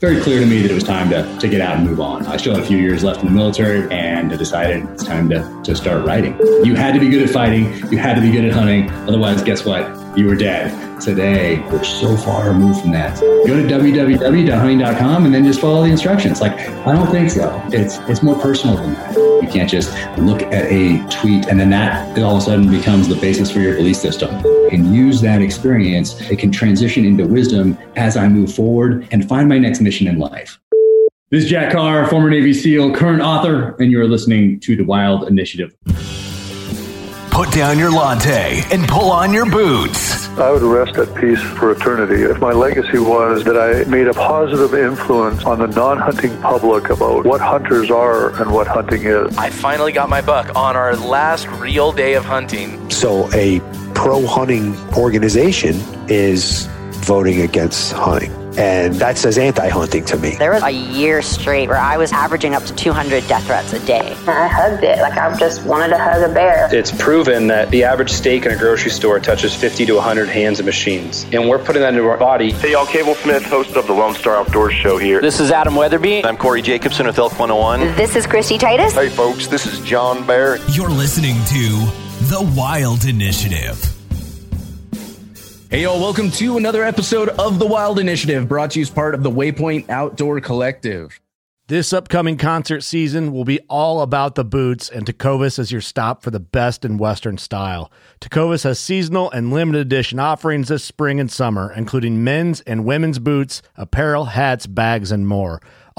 very clear to me that it was time to, to get out and move on. I still had a few years left in the military and I decided it's time to, to start writing. You had to be good at fighting, you had to be good at hunting. Otherwise, guess what? You were dead. Today, we're so far removed from that. Go to www.hunting.com and then just follow the instructions. Like, I don't think so. It's it's more personal than that. You can't just look at a tweet and then that all of a sudden becomes the basis for your belief system. And use that experience. It can transition into wisdom as I move forward and find my next mission in life. This is Jack Carr, former Navy SEAL, current author, and you're listening to the Wild Initiative. Put down your latte and pull on your boots. I would rest at peace for eternity if my legacy was that I made a positive influence on the non hunting public about what hunters are and what hunting is. I finally got my buck on our last real day of hunting. So, a pro hunting organization is voting against hunting. And that says anti hunting to me. There was a year straight where I was averaging up to 200 death threats a day. I hugged it. Like I just wanted to hug a bear. It's proven that the average steak in a grocery store touches 50 to 100 hands and machines. And we're putting that into our body. Hey, y'all, Cable Smith, host of the Lone Star Outdoors Show here. This is Adam Weatherby. I'm Corey Jacobson with Elk 101. This is Christy Titus. Hey, folks, this is John Bear. You're listening to The Wild Initiative. Hey, y'all, welcome to another episode of The Wild Initiative, brought to you as part of the Waypoint Outdoor Collective. This upcoming concert season will be all about the boots, and Tecovas is your stop for the best in Western style. Tecovas has seasonal and limited edition offerings this spring and summer, including men's and women's boots, apparel, hats, bags, and more.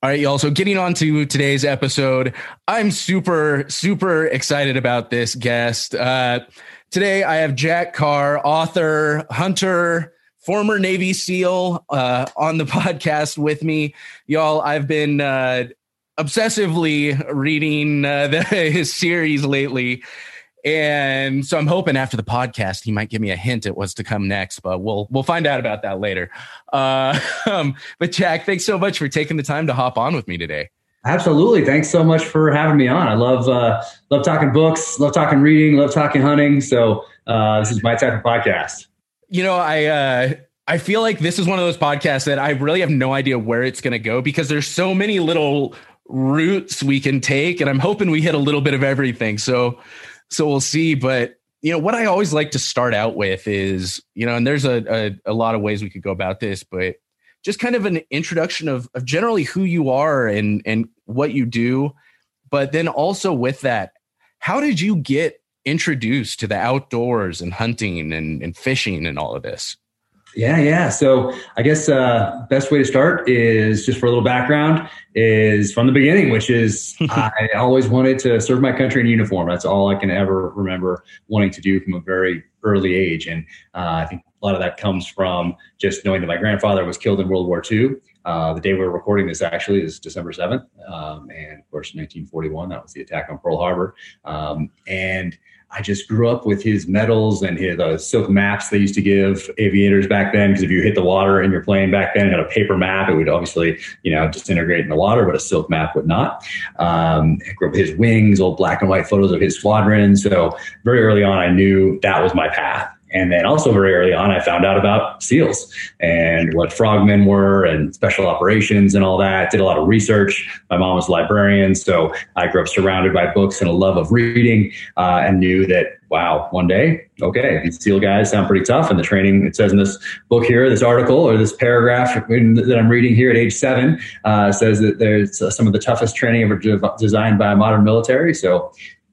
All right, y'all. So getting on to today's episode, I'm super, super excited about this guest. Uh, today, I have Jack Carr, author, hunter, former Navy SEAL, uh, on the podcast with me. Y'all, I've been uh, obsessively reading uh, the, his series lately. And so I'm hoping after the podcast he might give me a hint at what's to come next, but we'll we'll find out about that later. Uh, um, but Jack, thanks so much for taking the time to hop on with me today. Absolutely, thanks so much for having me on. I love uh, love talking books, love talking reading, love talking hunting. So uh, this is my type of podcast. You know, I uh, I feel like this is one of those podcasts that I really have no idea where it's going to go because there's so many little routes we can take, and I'm hoping we hit a little bit of everything. So so we'll see. But you know what I always like to start out with is you know, and there's a a, a lot of ways we could go about this, but just kind of an introduction of of generally who you are and and what you do, but then also with that, how did you get introduced to the outdoors and hunting and, and fishing and all of this? Yeah, yeah. So I guess uh, best way to start is just for a little background is from the beginning, which is I always wanted to serve my country in uniform. That's all I can ever remember wanting to do from a very early age, and uh, I think a lot of that comes from just knowing that my grandfather was killed in World War II. Uh, the day we are recording this actually is December 7th. Um, and of course, 1941, that was the attack on Pearl Harbor. Um, and I just grew up with his medals and his uh, silk maps they used to give aviators back then. Because if you hit the water in your plane back then, had a paper map, it would obviously, you know, disintegrate in the water, but a silk map would not. Um, grew up with his wings, old black and white photos of his squadron. So very early on, I knew that was my path. And then also very early on, I found out about SEALs and what frogmen were and special operations and all that. Did a lot of research. My mom was a librarian, so I grew up surrounded by books and a love of reading, uh, and knew that wow, one day, okay, these SEAL guys sound pretty tough. And the training, it says in this book here, this article or this paragraph that I'm reading here at age seven, uh, says that there's some of the toughest training ever designed by a modern military. So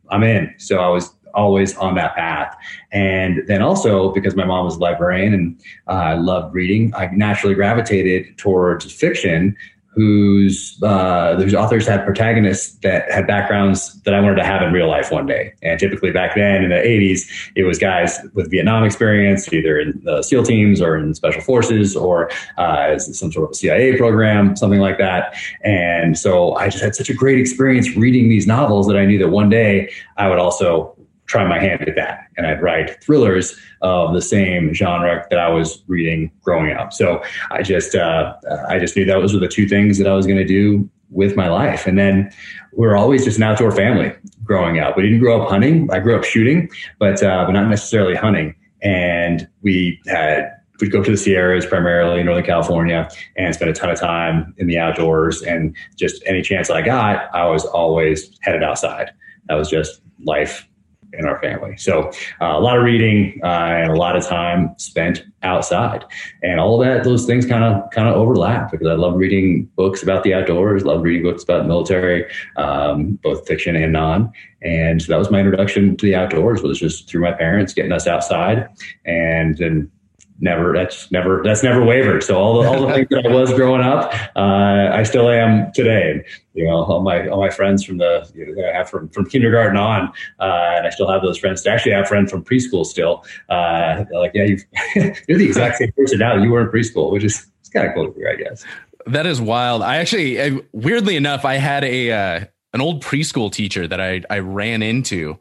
I'm in. So I was always on that path. And then also because my mom was librarian and uh, I loved reading, I naturally gravitated towards fiction whose uh, whose authors had protagonists that had backgrounds that I wanted to have in real life one day. And typically back then in the 80s, it was guys with Vietnam experience, either in the SEAL teams or in special forces or uh, some sort of CIA program, something like that. And so I just had such a great experience reading these novels that I knew that one day I would also try my hand at that. And I'd write thrillers of the same genre that I was reading growing up. So I just, uh, I just knew those were the two things that I was going to do with my life. And then we are always just an outdoor family growing up. We didn't grow up hunting. I grew up shooting, but, uh, but not necessarily hunting. And we had we'd go to the Sierras primarily in Northern California and spend a ton of time in the outdoors. And just any chance I got, I was always headed outside. That was just life in our family. So uh, a lot of reading uh, and a lot of time spent outside, and all that those things kind of kind of overlap because I love reading books about the outdoors, love reading books about military, um, both fiction and non. And so that was my introduction to the outdoors was just through my parents getting us outside, and then never that's never that's never wavered. So all the, all the things that i was growing up uh, i still am today. You know all my all my friends from the you know, i have from from kindergarten on uh, and i still have those friends. I actually have friends from preschool still. Uh, like yeah you you're the exact same person now. You were in preschool which is it's kind of cool to hear i guess. That is wild. I actually I, weirdly enough i had a uh, an old preschool teacher that i i ran into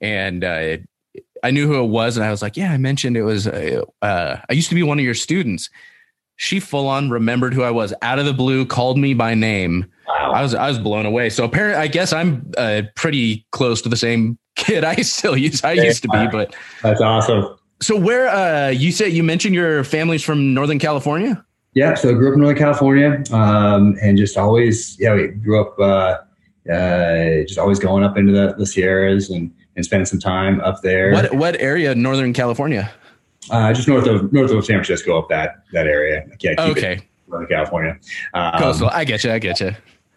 and uh, I knew who it was, and I was like, "Yeah, I mentioned it was. Uh, uh, I used to be one of your students." She full on remembered who I was out of the blue, called me by name. Wow. I was I was blown away. So apparently, I guess I'm uh, pretty close to the same kid I still use. I used to be, but that's awesome. So where uh, you said you mentioned your family's from Northern California? Yeah, so I grew up in Northern California, um, and just always yeah, we grew up uh, uh, just always going up into the, the Sierras and and spending some time up there. What what area, Northern California? Uh, just north of north of San Francisco, up that that area. Keep okay. Northern California. Um, Coastal. I get you. I get you.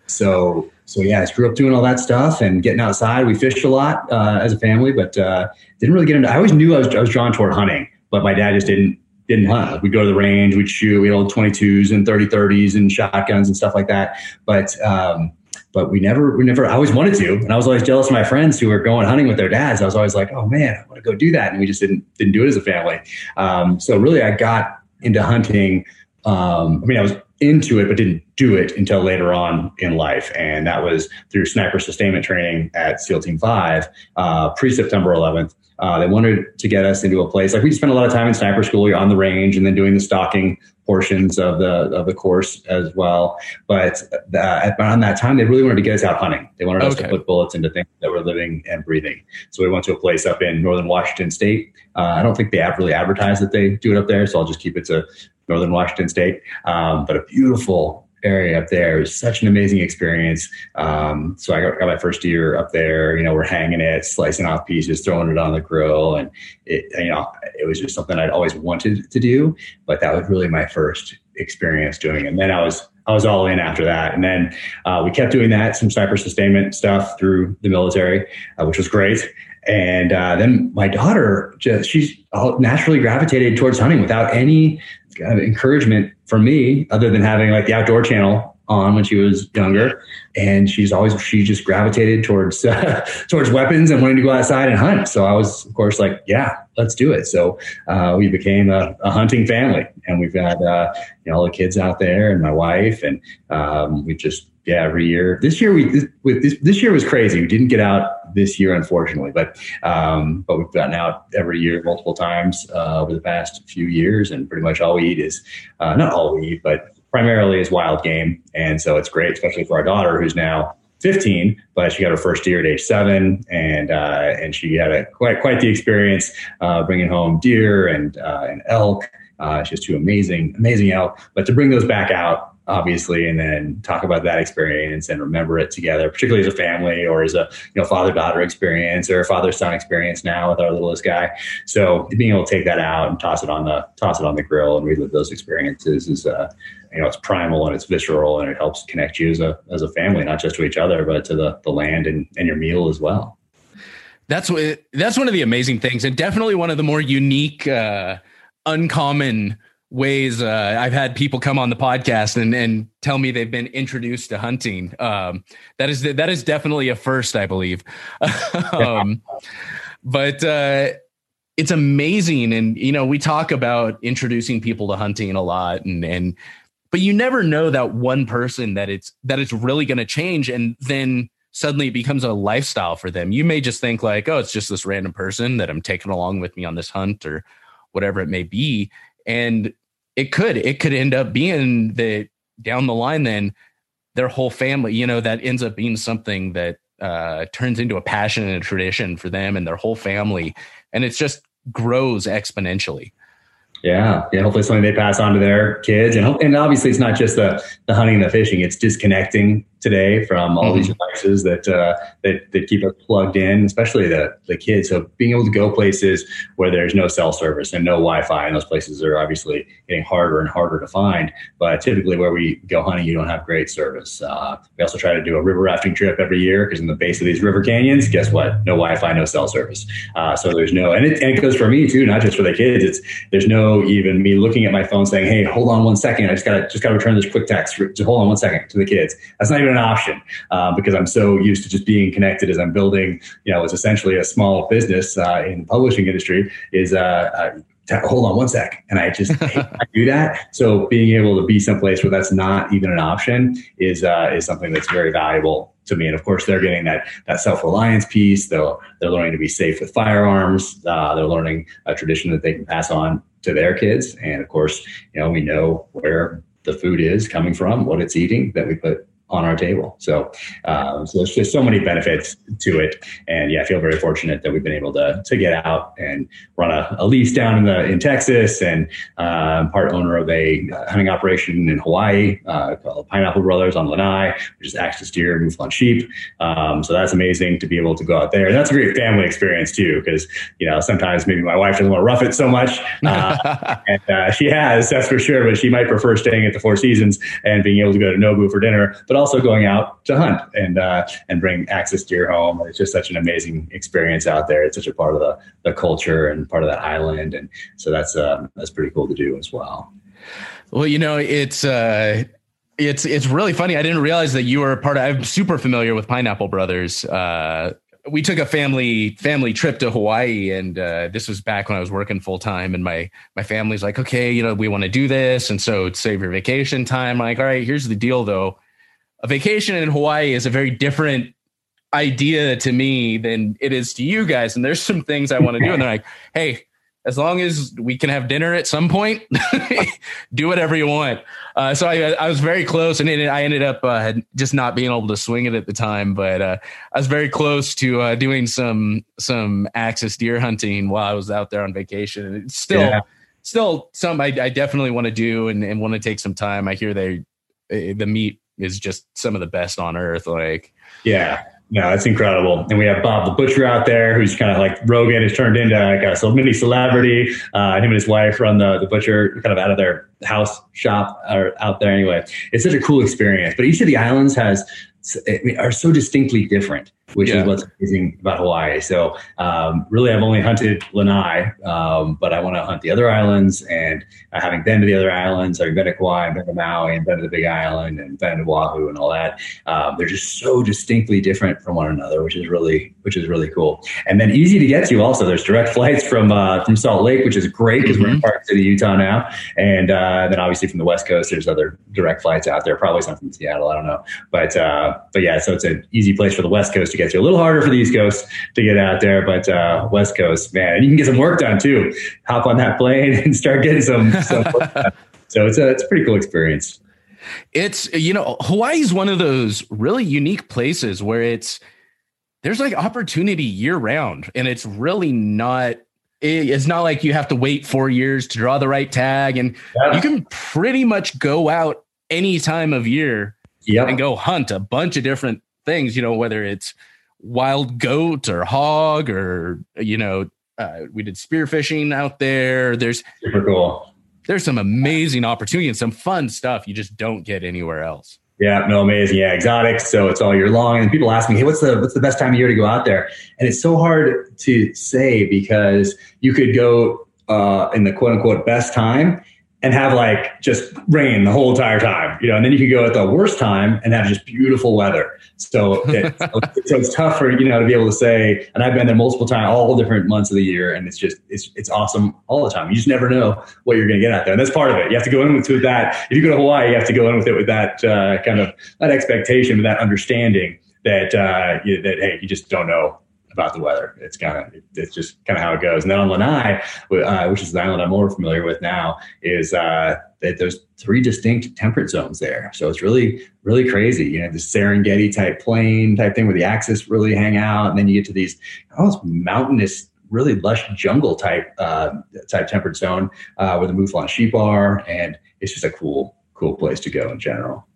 So so yeah, I grew up doing all that stuff and getting outside. We fished a lot uh, as a family, but uh, didn't really get into. I always knew I was I was drawn toward hunting, but my dad just didn't didn't hunt. We'd go to the range, we'd shoot, we had old 22s and 30 30s and shotguns and stuff like that. But um, but we never, we never, I always wanted to. And I was always jealous of my friends who were going hunting with their dads. I was always like, oh man, I want to go do that. And we just didn't, didn't do it as a family. Um, so really I got into hunting. Um, I mean, I was into it, but didn't do it until later on in life. And that was through sniper sustainment training at SEAL Team 5, uh, pre September 11th. Uh, they wanted to get us into a place like we spent a lot of time in sniper school on the range and then doing the stalking portions of the of the course as well. But uh, around that time, they really wanted to get us out hunting. They wanted okay. us to put bullets into things that were living and breathing. So we went to a place up in northern Washington State. Uh, I don't think they have really advertised that they do it up there, so I'll just keep it to northern Washington State. Um, but a beautiful area up there. It was such an amazing experience. Um, so I got, got, my first year up there. You know, we're hanging it, slicing off pieces, throwing it on the grill, and it you know it was just something I'd always wanted to do. But that was really my first experience doing it. And then I was I was all in after that. And then uh, we kept doing that, some sniper sustainment stuff through the military, uh, which was great. And uh, then my daughter just she naturally gravitated towards hunting without any kind of encouragement from me other than having like the outdoor channel on when she was younger. And she's always she just gravitated towards uh, towards weapons and wanting to go outside and hunt. So i was of course like yeah let's do it. So uh, we became a, a, hunting family. And we've got uh, you know all the kids out there and my wife. And um, we just yeah, every year. This year we with this this year was crazy. We didn't get out this year, unfortunately, but um, but we've gotten out every year multiple times uh, over the past few years, and pretty much all we eat is uh, not all we eat, but primarily is wild game, and so it's great, especially for our daughter who's now 15, but she got her first deer at age seven, and uh, and she had a quite quite the experience uh, bringing home deer and uh, and elk. Uh, she's two amazing amazing elk, but to bring those back out obviously, and then talk about that experience and remember it together, particularly as a family or as a you know father daughter experience or a father son experience now with our littlest guy. So being able to take that out and toss it on the toss it on the grill and relive those experiences is uh, you know it's primal and it's visceral and it helps connect you as a as a family, not just to each other but to the the land and and your meal as well. That's what that's one of the amazing things, and definitely one of the more unique, uh, uncommon ways uh, I've had people come on the podcast and and tell me they've been introduced to hunting. Um, that is that is definitely a first, I believe. um, but uh, it's amazing, and you know we talk about introducing people to hunting a lot, and and but you never know that one person that it's that it's really going to change, and then suddenly it becomes a lifestyle for them. You may just think like, oh, it's just this random person that I'm taking along with me on this hunt or whatever it may be. And it could, it could end up being that down the line, then their whole family, you know, that ends up being something that uh, turns into a passion and a tradition for them and their whole family. And it just grows exponentially. Yeah, yeah. Hopefully, something they pass on to their kids, and and obviously, it's not just the the hunting and the fishing; it's disconnecting today from all mm-hmm. these devices that uh, that that keep us plugged in, especially the the kids. So being able to go places where there's no cell service and no Wi-Fi, and those places are obviously getting harder and harder to find. But typically, where we go hunting, you don't have great service. Uh, we also try to do a river rafting trip every year because in the base of these river canyons, guess what? No Wi-Fi, no cell service. Uh, so there's no, and it, and it goes for me too, not just for the kids. It's there's no even me looking at my phone saying, "Hey, hold on one second. I just gotta just gotta return this quick text. Just hold on one second to the kids." That's not even an option uh, because I'm so used to just being connected as I'm building, you know, it's essentially a small business uh, in the publishing industry is, uh, uh hold on one sec. And I just I do that. So being able to be someplace where that's not even an option is, uh, is something that's very valuable to me. And of course, they're getting that that self reliance piece. They'll they're learning to be safe with firearms. Uh, they're learning a tradition that they can pass on to their kids. And of course, you know we know where the food is coming from, what it's eating that we put on our table. So, um, so there's just so many benefits to it, and yeah, I feel very fortunate that we've been able to to get out and run a, a lease down in the in Texas, and uh, part owner of a hunting operation in Hawaii uh, called Pineapple Brothers on Lanai, which is axis deer, mouflon sheep. Um, so that's amazing to be able to go out there. And that's a great family experience too, because you know sometimes maybe my wife doesn't want to rough it so much, uh, and uh, she has that's for sure, but she might prefer staying at the Four Seasons and being able to go to Nobu for dinner, but also going out to hunt and uh, and bring axis deer home. It's just such an amazing experience out there. It's such a part of the, the culture and part of that island, and so that's uh, that's pretty cool to do as well. Well, you know, it's uh, it's it's really funny. I didn't realize that you were a part of. I'm super familiar with Pineapple Brothers. Uh, we took a family family trip to Hawaii, and uh, this was back when I was working full time. And my my family's like, okay, you know, we want to do this, and so save your vacation time. I'm like, all right, here's the deal, though a vacation in Hawaii is a very different idea to me than it is to you guys. And there's some things I want to do. And they're like, hey, as long as we can have dinner at some point, do whatever you want. Uh, so I, I, was very close, and it, I ended up uh, just not being able to swing it at the time. But uh, I was very close to uh, doing some some axis deer hunting while I was out there on vacation, and it's still yeah. still something I, I definitely want to do and, and want to take some time. I hear they eh, the meat is just some of the best on earth. Like, yeah, no, it's incredible. And we have Bob the Butcher out there, who's kind of like Rogan has turned into like a mini celebrity. Uh, him and his wife run the, the butcher kind of out of their house shop or out there anyway. It's such a cool experience. But each of the islands has are so distinctly different which yeah. is what's amazing about Hawaii. So um, really, I've only hunted Lanai, um, but I want to hunt the other islands. And uh, having been to the other islands, I've been to Kauai, I've been to Maui, and been to the Big Island, and been to Oahu, and all that. Um, they're just so distinctly different from one another, which is really which is really cool. And then easy to get to. Also, there's direct flights from uh, from Salt Lake, which is great because mm-hmm. we're in mm-hmm. Park City, Utah now. And uh, then obviously from the West Coast, there's other direct flights out there. Probably some from Seattle. I don't know, but uh, but yeah, so it's an easy place for the West Coast to get to. A little harder for the East Coast to get out there, but uh, West Coast, man, and you can get some work done too. Hop on that plane and start getting some. some so it's a it's a pretty cool experience. It's you know Hawaii is one of those really unique places where it's there's like opportunity year round, and it's really not it's not like you have to wait four years to draw the right tag and yeah. you can pretty much go out any time of year yep. and go hunt a bunch of different things you know whether it's wild goat or hog or you know uh, we did spearfishing out there there's super cool there's some amazing opportunity and some fun stuff you just don't get anywhere else Yeah, no, amazing. Yeah, exotic. So it's all year long. And people ask me, hey, what's the what's the best time of year to go out there? And it's so hard to say because you could go uh, in the quote unquote best time and have like just rain the whole entire time, you know, and then you could go at the worst time and have just beautiful weather. So, it, so it's tough for, you know, to be able to say, and I've been there multiple times, all different months of the year. And it's just, it's, it's awesome all the time. You just never know what you're going to get out there. And that's part of it. You have to go in with, with that. If you go to Hawaii, you have to go in with it with that uh, kind of that expectation, with that understanding that, uh, you, that, Hey, you just don't know about the weather. It's kind of it's just kind of how it goes. And then on Lanai, uh, which is the island I'm more familiar with now, is uh, that there's three distinct temperate zones there. So it's really really crazy. You know, the Serengeti type plain type thing where the axis really hang out, and then you get to these almost mountainous really lush jungle type uh, type temperate zone uh, where the mouflon sheep are, and it's just a cool cool place to go in general.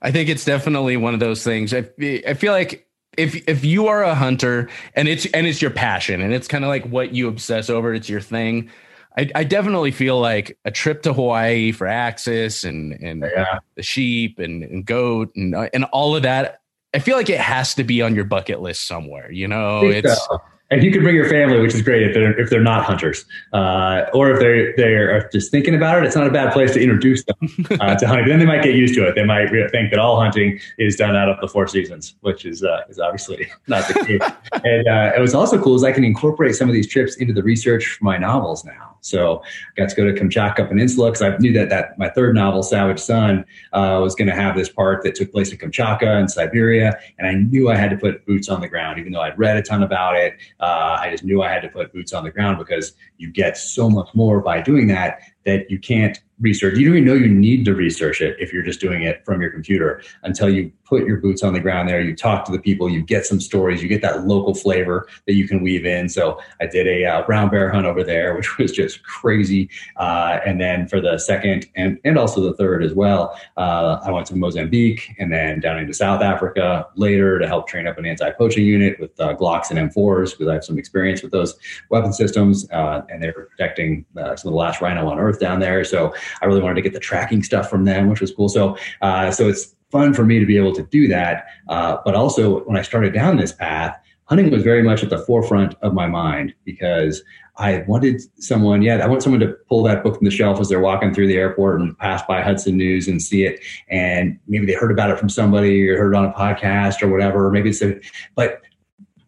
I think it's definitely one of those things. I, I feel like if if you are a hunter and it's and it's your passion and it's kind of like what you obsess over, it's your thing. I, I, definitely feel like a trip to Hawaii for axis and and yeah. the sheep and, and goat and uh, and all of that. I feel like it has to be on your bucket list somewhere. You know, it's. So and you can bring your family, which is great if they're if they're not hunters, uh, or if they're they're just thinking about it. It's not a bad place to introduce them uh, to hunting. Then they might get used to it. They might think that all hunting is done out of the Four Seasons, which is uh, is obviously not the case. and uh, it was also cool is I can incorporate some of these trips into the research for my novels now. So I got to go to Kamchatka Peninsula because I knew that that my third novel, Savage Son, uh, was going to have this part that took place in Kamchatka and Siberia, and I knew I had to put boots on the ground, even though I'd read a ton about it. Uh, I just knew I had to put boots on the ground because you get so much more by doing that that you can't research. You don't even know you need to research it if you're just doing it from your computer until you put your boots on the ground there. You talk to the people, you get some stories, you get that local flavor that you can weave in. So I did a uh, brown bear hunt over there, which was just crazy. Uh, and then for the second and, and also the third as well, uh, I went to Mozambique and then down into South Africa later to help train up an anti-poaching unit with uh, Glocks and M4s because I have some experience with those weapon systems uh, and they were protecting uh, some of the last rhino on earth down there. So I really wanted to get the tracking stuff from them, which was cool. So, so it's fun for me to be able to do that. Uh, but also, when I started down this path, hunting was very much at the forefront of my mind because I wanted someone, yeah, I want someone to pull that book from the shelf as they're walking through the airport and pass by Hudson News and see it. And maybe they heard about it from somebody or heard it on a podcast or whatever. Or maybe it's a, but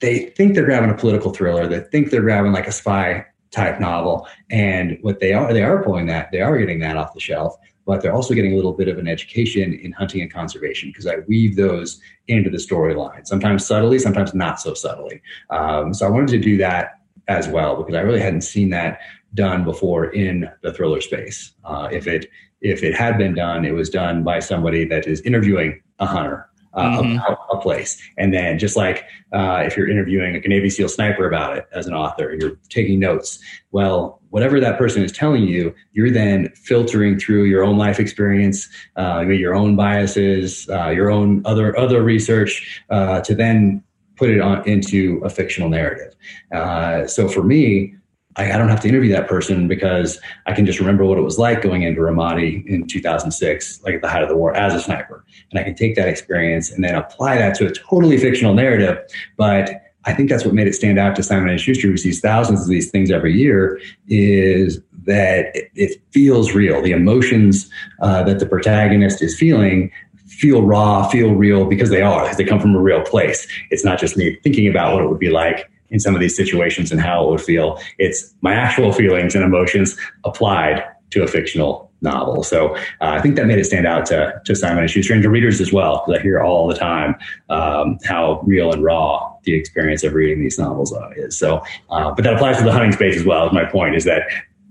they think they're grabbing a political thriller. They think they're grabbing like a spy type novel. And what they are, they are pulling that, they are getting that off the shelf, but they're also getting a little bit of an education in hunting and conservation because I weave those into the storyline, sometimes subtly, sometimes not so subtly. Um, so I wanted to do that as well because I really hadn't seen that done before in the thriller space. Uh, if it if it had been done, it was done by somebody that is interviewing a hunter uh, mm-hmm. about a place. And then just like uh, if you're interviewing like a Navy SEAL sniper about it as an author, you're taking notes. Well, whatever that person is telling you, you're then filtering through your own life experience, uh, your own biases, uh, your own other other research uh, to then put it on into a fictional narrative. Uh, so for me, I, I, don't have to interview that person because I can just remember what it was like going into Ramadi in 2006, like at the height of the war as a sniper. And I can take that experience and then apply that to a totally fictional narrative. But I think that's what made it stand out to Simon and Schuster, who sees thousands of these things every year, is that it, it feels real. The emotions uh, that the protagonist is feeling feel raw, feel real because they are, because they come from a real place. It's not just me thinking about what it would be like in some of these situations and how it would feel. It's my actual feelings and emotions applied to a fictional novel. So uh, I think that made it stand out to, to Simon and Schuster and to readers as well, because I hear all the time um, how real and raw the experience of reading these novels uh, is. So, uh, but that applies to the hunting space as well. My point is that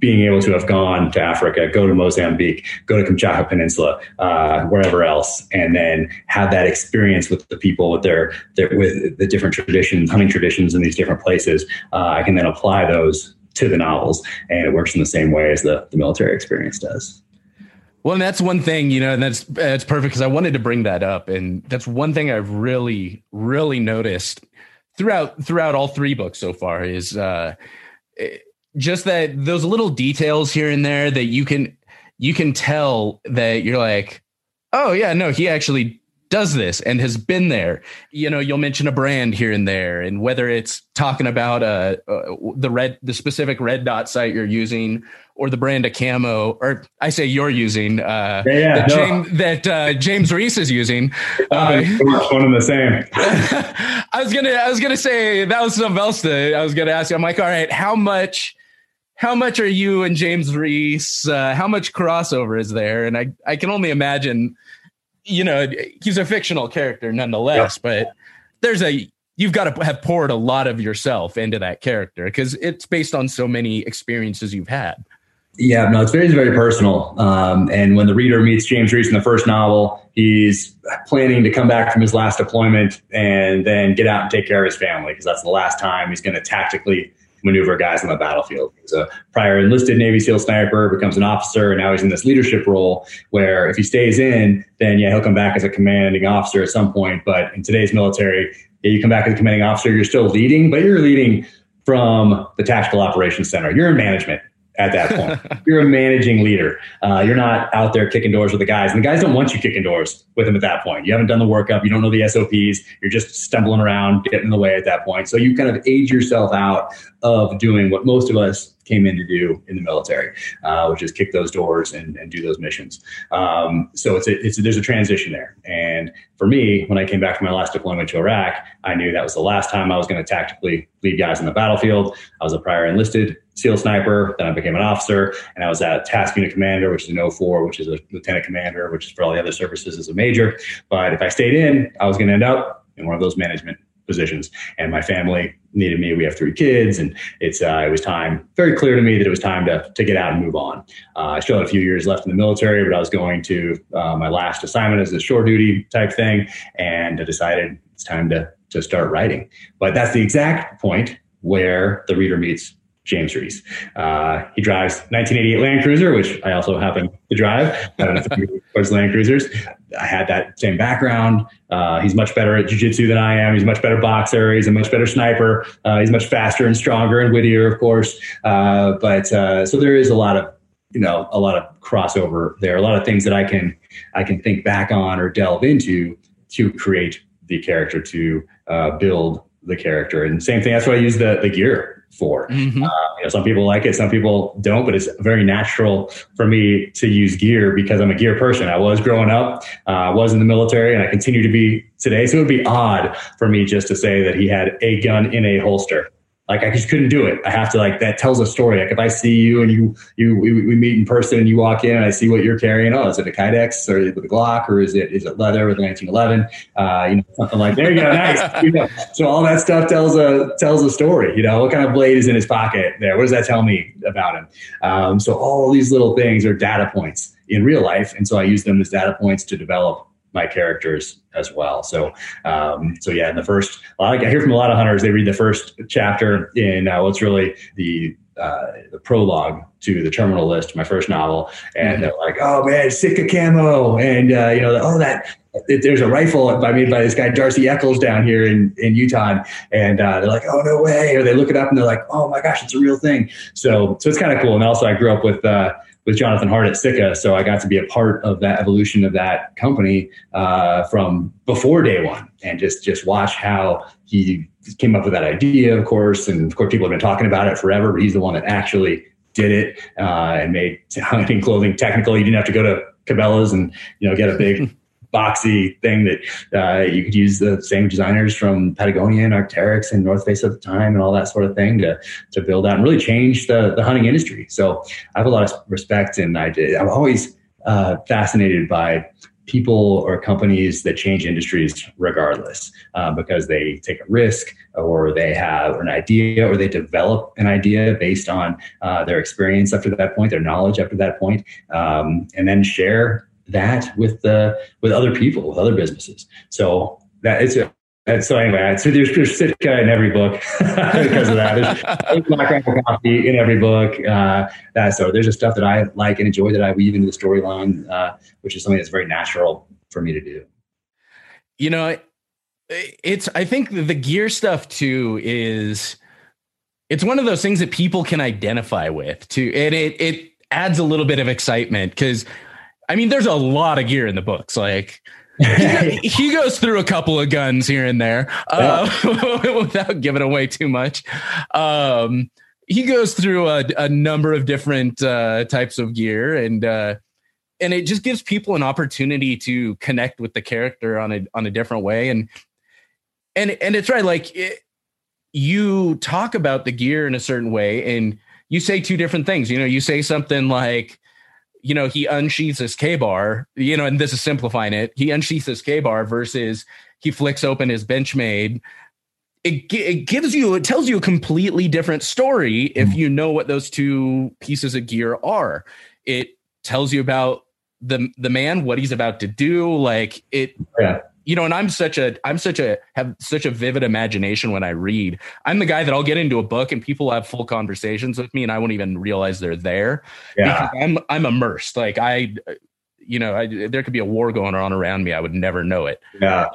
being able to have gone to Africa, go to Mozambique, go to Kamchatka Peninsula, uh, wherever else, and then have that experience with the people, with their, their with the different traditions, hunting traditions in these different places. Uh, I can then apply those to the novels, and it works in the same way as the, the military experience does. Well, and that's one thing, you know, and that's that's perfect because I wanted to bring that up, and that's one thing I've really, really noticed throughout throughout all three books so far is uh, just that those little details here and there that you can you can tell that you're like oh yeah, no, he actually does this and has been there. You know, you'll mention a brand here and there, and whether it's talking about uh, uh, the red, the specific red dot site you're using, or the brand of camo, or I say you're using, uh, yeah, yeah, that, no. James, that uh, James Reese is using. Uh, one and the same. I was gonna, I was gonna say that was something else that I was gonna ask you. I'm like, all right, how much? How much are you and James Reese? Uh, how much crossover is there? And I, I can only imagine you know, he's a fictional character nonetheless, but there's a you've got to have poured a lot of yourself into that character because it's based on so many experiences you've had. Yeah, no, it's very, very personal. Um, and when the reader meets James Reese in the first novel, he's planning to come back from his last deployment and then get out and take care of his family because that's the last time he's going to tactically maneuver guys on the battlefield. He's a prior enlisted Navy SEAL sniper, becomes an officer, and now he's in this leadership role where if he stays in, then yeah, he'll come back as a commanding officer at some point. But in today's military, yeah, you come back as a commanding officer, you're still leading, but you're leading from the tactical operations center. You're in management at that point. you're a managing leader. Uh, you're not out there kicking doors with the guys. And the guys don't want you kicking doors with them at that point. You haven't done the workup. You don't know the SOPs. You're just stumbling around, getting in the way at that point. So you kind of age yourself out of doing what most of us came in to do in the military, uh, which is kick those doors and, and do those missions. Um, so it's a, it's a, there's a transition there. And for me, when I came back from my last deployment to Iraq, I knew that was the last time I was going to tactically lead guys on the battlefield. I was a prior enlisted SEAL sniper. Then I became an officer, and I was at task unit commander, which is an 04, which is a lieutenant commander, which is for all the other services as a major. But if I stayed in, I was going to end up in one of those management positions. And my family needed me. We have three kids, and it's uh, it was time very clear to me that it was time to to get out and move on. Uh, I still had a few years left in the military, but I was going to uh, my last assignment as a shore duty type thing, and I decided it's time to to start writing. But that's the exact point where the reader meets James Reese. Uh, he drives 1988 Land Cruiser, which I also happen to drive. I towards Land Cruisers. I had that same background. Uh, he's much better at jujitsu than I am. He's a much better boxer. He's a much better sniper. Uh, he's much faster and stronger and wittier, of course. Uh, but uh, so there is a lot of you know a lot of crossover there. A lot of things that I can I can think back on or delve into to create the character to uh, build the character. And same thing. That's why I use the the gear for. Mm-hmm. Uh, you know, some people like it, some people don't, but it's very natural for me to use gear because I'm a gear person. I was growing up, I uh, was in the military, and I continue to be today. So it would be odd for me just to say that he had a gun in a holster. Like I just couldn't do it. I have to like that tells a story. Like if I see you and you you we, we meet in person and you walk in and I see what you're carrying. Oh, is it a Kydex or is it a Glock or is it is it leather with a 1911? Uh, you know something like there you go, nice. you know, so all that stuff tells a tells a story. You know what kind of blade is in his pocket there? What does that tell me about him? Um, so all these little things are data points in real life, and so I use them as data points to develop my characters as well. So, um, so yeah, in the first, I hear from a lot of hunters, they read the first chapter in uh, what's really the uh, the prologue to the terminal list, my first novel, and mm-hmm. they're like, "Oh man, sick Sitka camo," and uh, you know, oh that there's a rifle by made by this guy D'Arcy Echols down here in in Utah, and uh, they're like, "Oh no way!" Or they look it up and they're like, "Oh my gosh, it's a real thing." So so it's kind of cool. And also, I grew up with uh, with Jonathan Hart at Sitka, so I got to be a part of that evolution of that company uh, from before day one, and just just watch how he came up with that idea, of course, and of course people have been talking about it forever, but he's the one that actually did it uh, and made hunting clothing technical. You didn't have to go to Cabela's and you know get a big boxy thing that uh, you could use the same designers from Patagonia and Arc'teryx and North Face at the time and all that sort of thing to to build out and really change the the hunting industry. So I have a lot of respect and I did, I'm always uh, fascinated by people or companies that change industries regardless uh, because they take a risk or they have an idea or they develop an idea based on uh, their experience up to that point their knowledge up to that point um, and then share that with the with other people, with other businesses. So that it's a and so anyway, so there's, there's Sitka in every book because of that. There's, there's coffee in every book. Uh, that, so there's just stuff that I like and enjoy that I weave into the storyline, uh, which is something that's very natural for me to do. You know, it's I think the gear stuff too is it's one of those things that people can identify with too, and it it adds a little bit of excitement because I mean, there's a lot of gear in the books. Like he, goes through a couple of guns here and there uh, without giving away too much. Um, he goes through a, a number of different uh, types of gear and uh, and it just gives people an opportunity to connect with the character on a on a different way and and and it's right like it, you talk about the gear in a certain way and you say two different things you know you say something like you know he unsheathes his Ka-Bar you know and this is simplifying it. He unsheathes his Ka-Bar versus he flicks open his benchmade. It, it gives you it tells you a completely different story if mm. you know what those two pieces of gear are. It tells you about the the man what he's about to do like it yeah you know and i'm such a i'm such a have such a vivid imagination when i read i'm the guy that i'll get into a book and people have full conversations with me and i won't even realize they're there yeah. because i'm i'm immersed like i you know I, there could be a war going on around me i would never know it yeah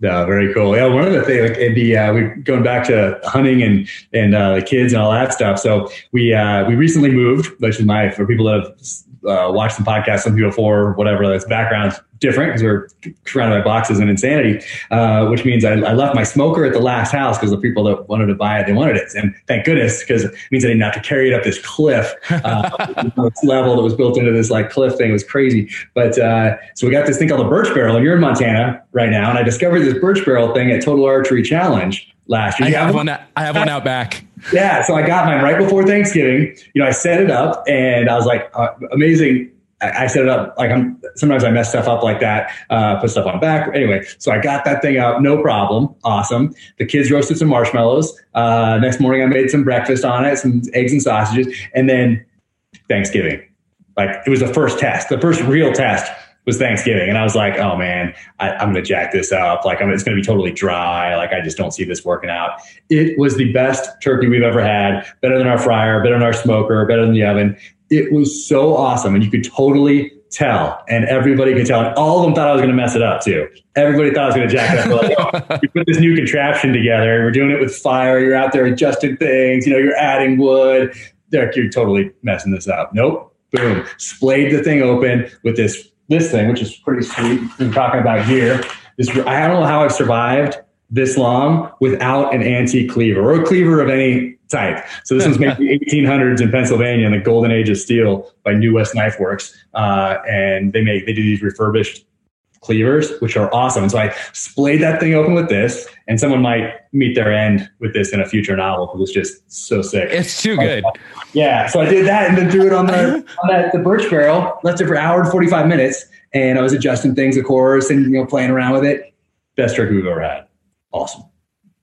yeah, very cool. Yeah, one of the things, like the uh, we going back to hunting and and uh, the kids and all that stuff. So we uh, we recently moved, which is my for people that have uh, watched some podcasts, some people before, whatever. That's background's different because we're surrounded by boxes and insanity, uh, which means I, I, left my smoker at the last house because the people that wanted to buy it, they wanted it, and thank goodness because it means I didn't have to carry it up this cliff. Uh, this level that was built into this like cliff thing it was crazy. But uh, so we got this thing called a Burch Barrel, and you're in Montana right now, and I discovered this Burch Barrel thing at Total Archery Challenge last year. I have one. I have one out back. Yeah, so I got mine right before Thanksgiving. You know, I set it up, and I was like, uh, amazing. I, set it up like I'm. Sometimes I mess stuff up like that. Uh, put stuff on back. Anyway, so I got that thing up, no problem. Awesome. The kids roasted some marshmallows. Uh, next morning, I made some breakfast on it, some eggs and sausages, and then Thanksgiving. Like it was the first test, the first real test was Thanksgiving, and I was like, "Oh man, I, am to jack this up. Like, I'm, it's to be totally dry. Like, I just don't see this working out." It was the best turkey we've ever had. Better than our fryer, better than our smoker, better than the oven. It was so awesome, and you could totally tell, and everybody could tell. And all of them thought I was to mess it up too. Everybody thought I was to jack it up. Like, oh, you put this new contraption together. We're doing it with fire. You're out there adjusting things. You know, you're adding wood. Derek, you're totally messing this up. Nope. Boom. Splayed the thing open with this this thing, which is pretty sweet. I'm talking about here. This I don't know how I've survived this long without an antique cleaver or a cleaver of any type. So this was made in the 1800s in Pennsylvania in the golden age of steel by New West Knife Works, uh, and they make they do these refurbished cleavers, which are awesome. And so I splayed that thing open with this, and someone might meet their end with this in a future novel because it's just so sick. It's too good. yeah. So I did that and then threw it on the on that the Burch Barrel, left it for an hour and 45 minutes, and I was adjusting things, of course, and you know, playing around with it. Best trick we've ever had. Awesome.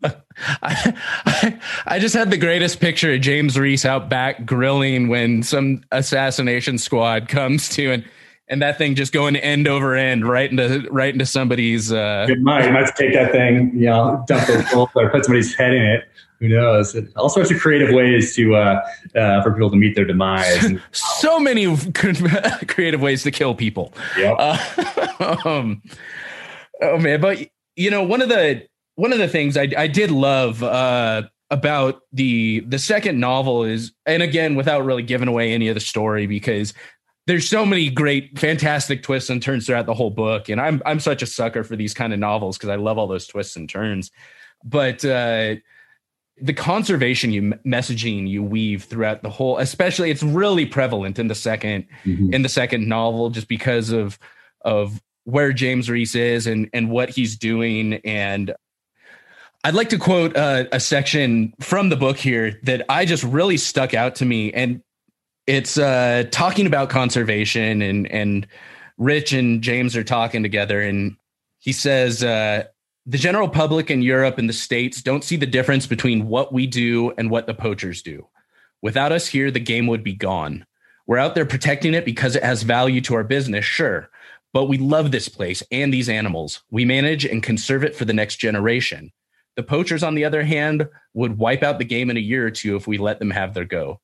I, I, I, just had the greatest picture of James Reese out back grilling when some assassination squad comes to and and that thing just going end over end right into right into somebody's. Uh, Good mind. You might take that thing, you know, dump the or put somebody's head in it. Who knows? All sorts of creative ways to uh, uh, for people to meet their demise. So many creative ways to kill people. Yeah. Uh, um, oh man, but you know, one of the one of the things I, I did love uh, about the the second novel is, and again, without really giving away any of the story, because there's so many great, fantastic twists and turns throughout the whole book, and I'm I'm such a sucker for these kind of novels because I love all those twists and turns. But uh, the conservation you messaging you weave throughout the whole, especially it's really prevalent in the 2nd mm-hmm. in the second novel, just because of of where James Reese is and and what he's doing and I'd like to quote uh, a section from the book here that I just really stuck out to me, and it's uh, talking about conservation and and Rich and James are talking together, and he says uh, the general public in Europe and the states don't see the difference between what we do and what the poachers do. Without us here, the game would be gone. We're out there protecting it because it has value to our business, sure, but we love this place and these animals. We manage and conserve it for the next generation. The poachers, on the other hand, would wipe out the game in a year or two if we let them have their go.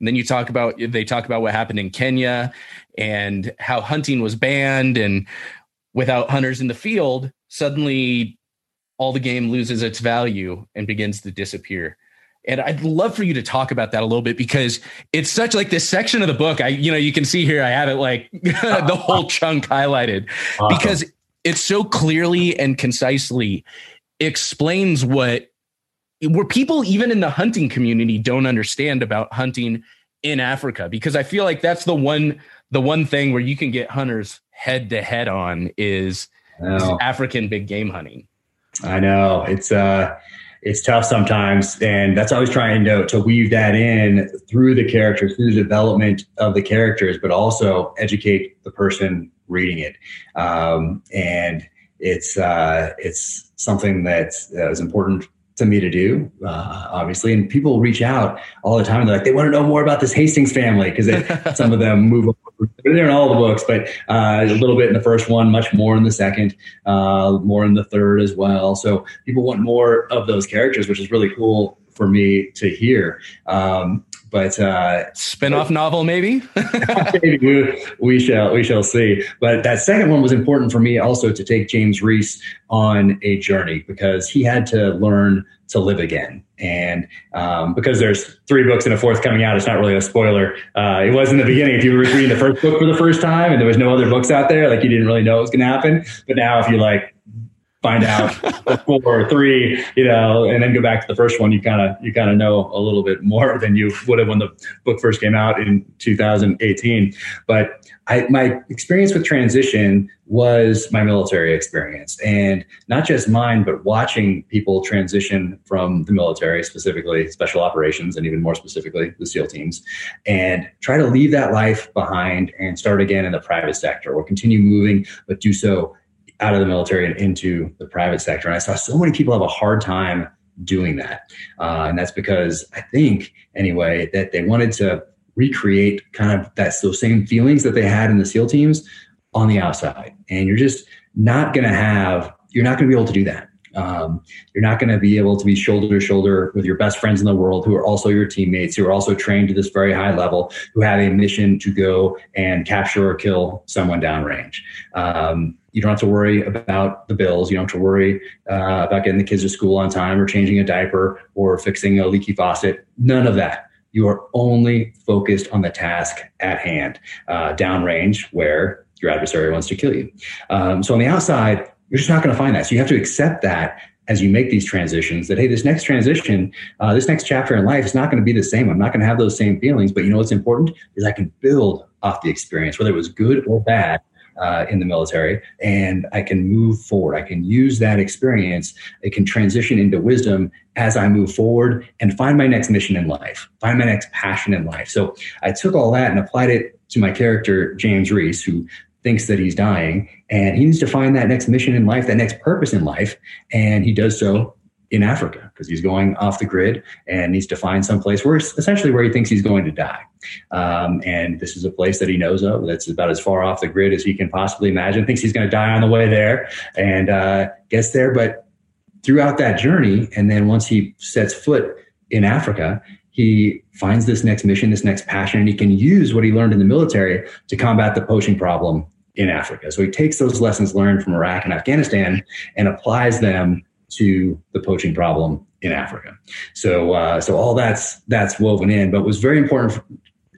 And then you talk about they talk about what happened in Kenya and how hunting was banned and without hunters in the field, suddenly all the game loses its value and begins to disappear. And I'd love for you to talk about that a little bit because it's such like this section of the book. I, you know, you can see here I have it like the whole chunk highlighted because it so clearly and concisely explains what where people even in the hunting community don't understand about hunting in Africa because I feel like that's the one the one thing where you can get hunters head to head on is, is African big game hunting. I know it's uh it's tough sometimes, and that's always trying to to weave that in through the characters, through the development of the characters, but also educate the person reading it. Um, and it's uh, it's something that uh, is important to me to do, uh, obviously. And people reach out all the time. They're like, they want to know more about this Hastings family because some of them move. over. They're in all the books, but uh, a little bit in the first one, much more in the second, uh, more in the third as well. So people want more of those characters, which is really cool for me to hear. Um, but uh, spin-off novel maybe? Maybe. We, we, shall we shall see. But that second one was important for me also to take james reese on a journey because he had to learn to live again. And um, because there's three books and a fourth coming out it's not really a spoiler. Uh, it was in the beginning. If you were reading the first book for the first time and there was no other books out there like you didn't really know what was going to happen. But now if you like find out four or three, you know, and then go back to the first one, you kind of you kind of know a little bit more than you would have when the book first came out in 2018. But I, my experience with transition was my military experience, and not just mine, but watching people transition from the military, specifically special operations, and even more specifically the SEAL teams, and try to leave that life behind and start again in the private sector, or continue moving, but do so out of the military and into the private sector. And I saw so many people have a hard time doing that. Uh, and that's because I think, anyway, that they wanted to recreate kind of that those same feelings that they had in the SEAL teams on the outside. And you're just not going to have, you're not going to be able to do that. Um, you're not going to be able to be shoulder to shoulder with your best friends in the world who are also your teammates, who are also trained to this very high level, who have a mission to go and capture or kill someone downrange. Um, you don't have to worry about the bills. You don't have to worry uh, about getting the kids to school on time or changing a diaper or fixing a leaky faucet. None of that. You are only focused on the task at hand, uh, downrange, where your adversary wants to kill you. Um, so on the outside, you're just not going to find that. So you have to accept that as you make these transitions that hey this next transition uh, this next chapter in life is not going to be the same i'm not going to have those same feelings but you know what's important is i can build off the experience whether it was good or bad uh, in the military and I can move forward. I can use that experience. It can transition into wisdom as I move forward and find my next mission in life, find my next passion in life. So I took all that and applied it to my character, James Reese, who thinks that he's dying and he needs to find that next mission in life, that next purpose in life. And he does so in Africa because he's going off the grid and needs to find some place where essentially where he thinks he's going to die. Um, and this is a place that he knows of that's about as far off the grid as he can possibly imagine. Thinks he's going to die on the way there and uh, gets there, but throughout that journey, and then once he sets foot in Africa, he finds this next mission, this next passion, and he can use what he learned in the military to combat the poaching problem in Africa. So he takes those lessons learned from Iraq and Afghanistan and applies them to the poaching problem in Africa. So, uh, so all that's that's woven in, but was very important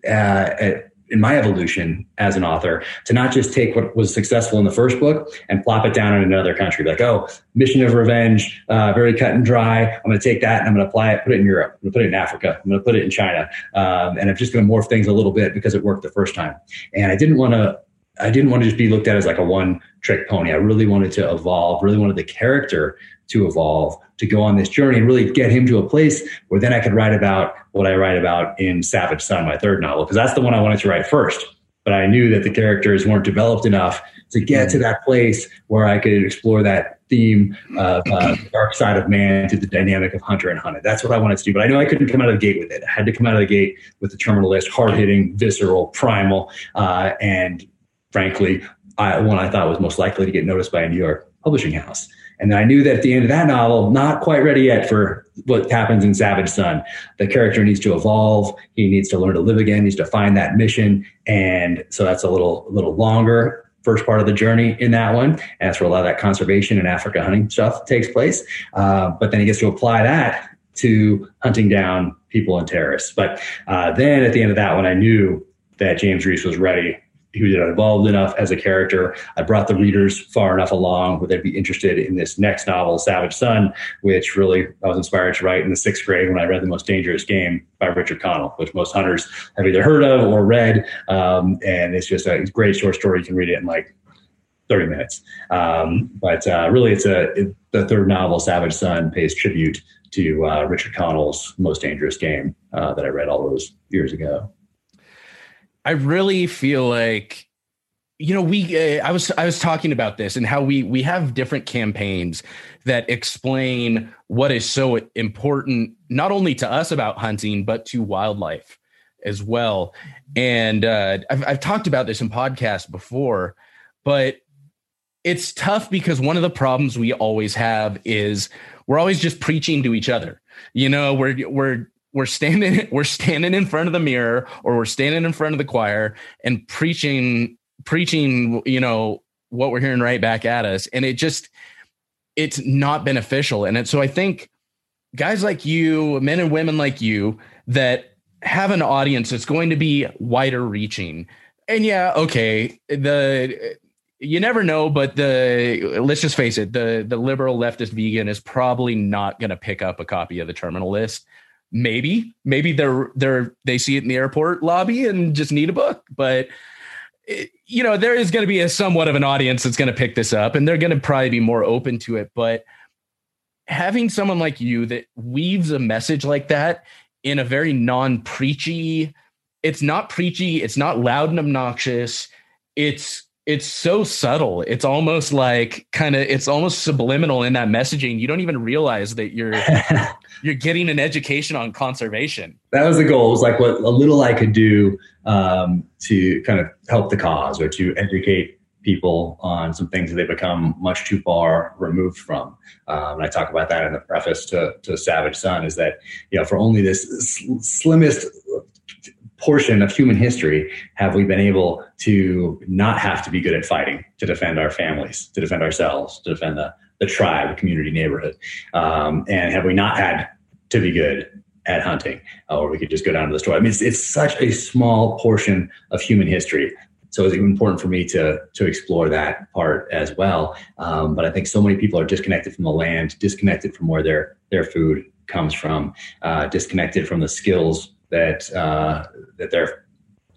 uh, in my evolution as an author to not just take what was successful in the first book and plop it down in another country. Like, oh, Mission of Revenge, uh, very cut and dry. I'm going to take that and I'm going to apply it, put it in Europe. I'm going to put it in Africa. I'm going to put it in China, um, and I'm just going to morph things a little bit because it worked the first time. And I didn't want to. I didn't want to just be looked at as like a one trick pony. I really wanted to evolve, really wanted the character to evolve, to go on this journey and really get him to a place where then I could write about what I write about in Savage Son, my third novel, because that's the one I wanted to write first. But I knew that the characters weren't developed enough to get to that place where I could explore that theme of uh, dark side of man to the dynamic of hunter and hunted. That's what I wanted to do. But I knew I couldn't come out of the gate with it. I had to come out of the gate with the Terminal List, hard hitting, visceral, primal, uh, and frankly, I, one I thought was most likely to get noticed by a New York publishing house. And I knew that at the end of that novel, not quite ready yet for what happens in Savage Son. The character needs to evolve. He needs to learn to live again. Needs to find that mission. And so that's a little, a little longer first part of the journey in that one. And that's where a lot of that conservation and Africa hunting stuff takes place. Uh, but then he gets to apply that to hunting down people and terrorists. But uh, then at the end of that one, I knew that James Reese was ready he was involved enough as a character. I brought the readers far enough along where they'd be interested in this next novel, Savage Son, which really I was inspired to write in the sixth grade when I read The Most Dangerous Game by Richard Connell, which most hunters have either heard of or read. Um, and it's just a great short story. You can read it in like 30 minutes. Um, but uh, really, it's a it, the third novel, Savage Son, pays tribute to uh, Richard Connell's Most Dangerous Game uh, that I read all those years ago. I really feel like you know we uh, I was I was talking about this and how we we have different campaigns that explain what is so important not only to us about hunting but to wildlife as well. And uh, I've, I've talked about this in podcasts before, but it's tough because one of the problems we always have is we're always just preaching to each other. You know, we're we're we're standing we're standing in front of the mirror or we're standing in front of the choir and preaching preaching you know what we're hearing right back at us. And it just it's not beneficial and it, so i think guys like you men and women like you that have an audience that's going to be wider reaching. And yeah okay the you never know but the let's just face it the the liberal leftist vegan is probably not going to pick up a copy of the terminal list maybe maybe they're they're they see it in the airport lobby and just need a book but it, you know there is going to be a somewhat of an audience that's going to pick this up and they're going to probably be more open to it but having someone like you that weaves a message like that in a very non-preachy it's not preachy it's not loud and obnoxious it's it's so subtle. It's almost like kind of it's almost subliminal in that messaging. You don't even realize that you're you're getting an education on conservation. That was the goal. It was like what a little i could do um, to kind of help the cause or to educate people on some things that they become much too far removed from. Um, and I talk about that in the preface to, to Savage Son is that, you know, for only this slimmest portion of human history have we been able to not have to be good at fighting to defend our families, to defend ourselves, to defend the, the tribe, the community, neighborhood? Um, and have we not had to be good at hunting, uh, or we could just go down to the store? I mean, it's, it's such a small portion of human history. So it's important for me to to explore that part as well. Um, but I think so many people are disconnected from the land, disconnected from where their their food comes from, uh, disconnected from the skills that uh, that their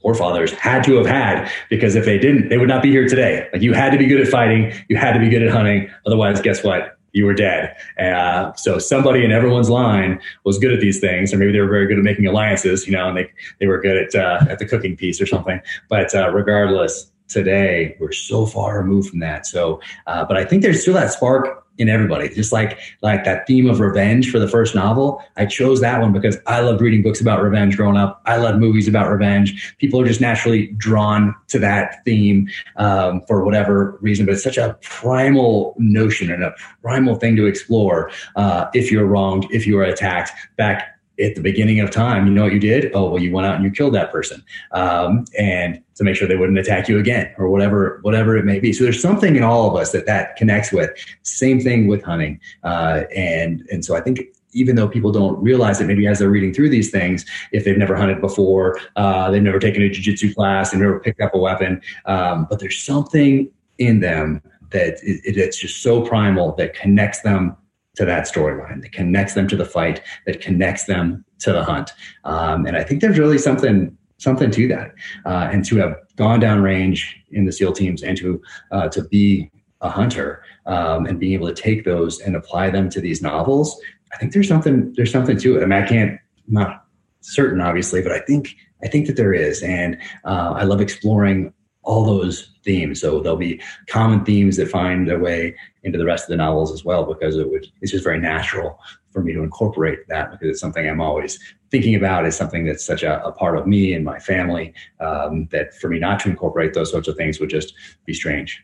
forefathers had to have had because if they didn't, they would not be here today. Like you had to be good at fighting, you had to be good at hunting. Otherwise, guess what? You were dead. Uh, so somebody in everyone's line was good at these things, or maybe they were very good at making alliances, you know, and they they were good at uh, at the cooking piece or something. But uh, regardless, today we're so far removed from that. So, uh, but I think there's still that spark in everybody. Just like like that theme of revenge for the first novel, I chose that one because I loved reading books about revenge growing up. I love movies about revenge. People are just naturally drawn to that theme um, for whatever reason. But it's such a primal notion and a primal thing to explore. Uh, if you're wronged, if you are attacked, back at the beginning of time, you know what you did? Oh, well, you went out and you killed that person, um, and to make sure they wouldn't attack you again, or whatever, whatever it may be. So there's something in all of us that that connects with. Same thing with hunting, uh, and and so I think even though people don't realize it, maybe as they're reading through these things, if they've never hunted before, uh, they've never taken a jiu-jitsu class, they've never picked up a weapon, um, but there's something in them that it, it's just so primal that connects them to that storyline that connects them to the fight that connects them to the hunt. Um, and i think there's really something something to that uh, and to have gone down range in the seal teams and to uh, to be a hunter um, and being able to take those and apply them to these novels i think there's something there's something to it. I mean i can't I'm not certain obviously but i think i think that there is. And uh, i love exploring all those themes. So there'll be common themes that find their way into the rest of the novels as well, because it would, it's just very natural for me to incorporate that because it's something I'm always thinking about. It's something that's such a, a part of me and my family um, that for me not to incorporate those sorts of things would just be strange.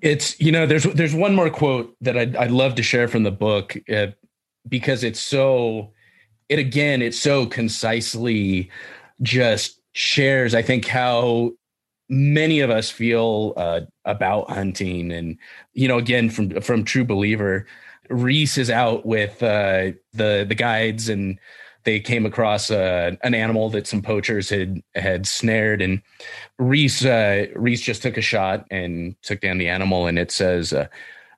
It's you know there's there's one more quote that I'd, I'd love to share from the book uh, because it's so it again it's so concisely just shares I think how many of us feel uh, about hunting and you know again from from true believer Reese is out with uh, the the guides and they came across uh, an animal that some poachers had had snared, and Reese uh, Reese just took a shot and took down the animal. And it says, uh,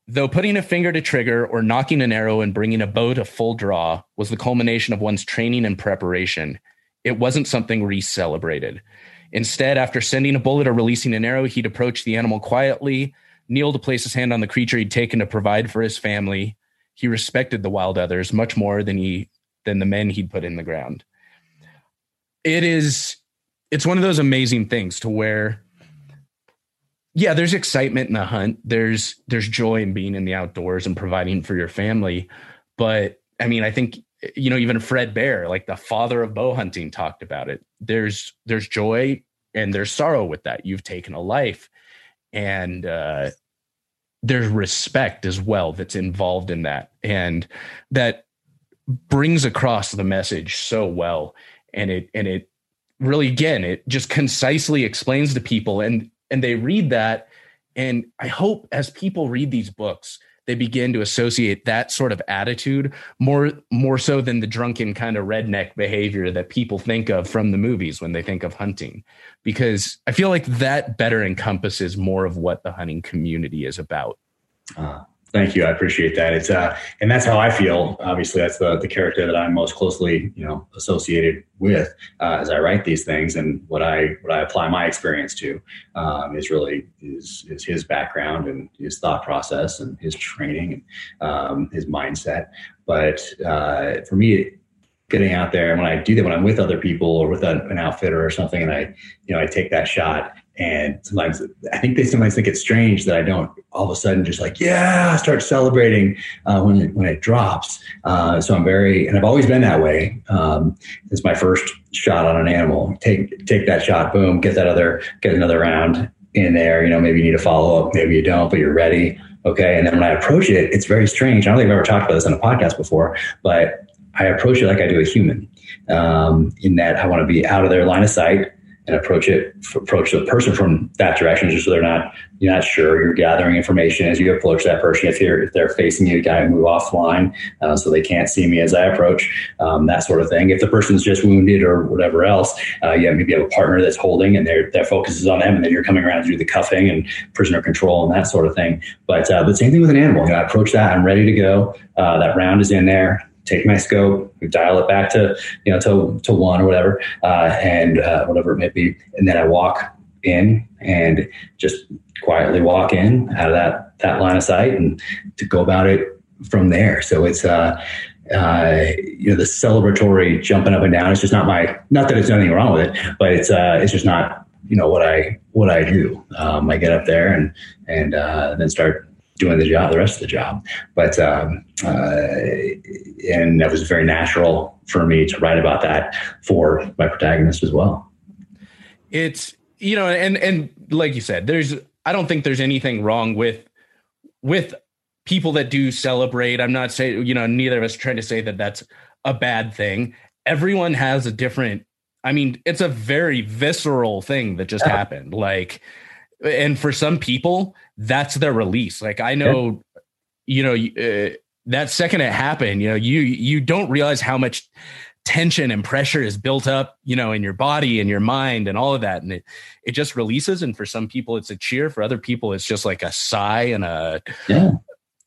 though putting a finger to trigger or nocking an arrow and bringing a bow to full draw was the culmination of one's training and preparation, it wasn't something Reese celebrated. Instead, after sending a bullet or releasing an arrow, he'd approach the animal quietly, kneel to place his hand on the creature he'd taken to provide for his family. He respected the wild others much more than he than the men he'd put in the ground. It is it's one of those amazing things to where yeah, there's excitement in the hunt. There's there's joy in being in the outdoors and providing for your family. But I mean, I think you know, even Fred Bear, like the father of bow hunting, talked about it. There's there's joy and there's sorrow with that. You've taken a life, and uh, there's respect as well that's involved in that, and that brings across the message so well and it and it really again it just concisely explains to people and and they read that and i hope as people read these books they begin to associate that sort of attitude more more so than the drunken kind of redneck behavior that people think of from the movies when they think of hunting. Because i feel like that better encompasses more of what the hunting community is about. Uh, Thank you. I appreciate that. It's uh, and that's how I feel. Obviously, that's the the character that I'm most closely, you know, associated with uh, as I write these things, and what I what I apply my experience to um, is really is is his background and his thought process and his training and um, his mindset. But uh, for me, getting out there, and when I do that, when I'm with other people or with a, an outfitter or something, and I, you know, I take that shot and sometimes I think they sometimes think it's strange that I don't all of a sudden just like, yeah, start celebrating uh, when, it, when it drops. Uh, so I'm very, and I've always been that way. Um, it's my first shot on an animal. Take, take that shot, boom, get that other, get another round in there. You know, maybe you need a follow up, maybe you don't, but you're ready. Okay. And then when I approach it, it's very strange. I don't think I've ever talked about this on a podcast before, but I approach it like I do a human um, in that I want to be out of their line of sight and approach it approach the person from that direction just so they're not you're not sure. You're gathering information as you approach that person. If you're if they're facing you you gotta move offline uh, so they can't see me as i approach um, that sort of thing. If the person's just wounded or whatever else uh, yeah maybe you have a partner that's holding and their their focus is on them and then you're coming around to do the cuffing and prisoner control and that sort of thing. But uh, but same thing with an animal. You know, i approach that i'm ready to go. Uh, that round is in there take my scope, dial it back to you know to to one or whatever, uh, and uh, whatever it may be, and then I walk in and just quietly walk in out of that that line of sight and to go about it from there. So it's uh, uh, you know the celebratory jumping up and down. It's just not my not that there's anything wrong with it, but it's uh, it's just not you know what I what I do. Um, I get up there and and uh, then start doing the job, the rest of the job. But um, uh, and that was very natural for me to write about that for my protagonist as well. It's you know, and and like you said, there's I don't think there's anything wrong with with people that do celebrate. I'm not saying you know neither of us trying to say that that's a bad thing. Everyone has a different. I mean, it's a very visceral thing that just yeah. happened. Like, and for some people, that's their release. Like I know, yeah. you know, uh, that second it happened, you know, you you don't realize how much tension and pressure is built up, you know, in your body and your mind and all of that, and it it just releases. And for some people, it's a cheer. For other people, it's just like a sigh and a yeah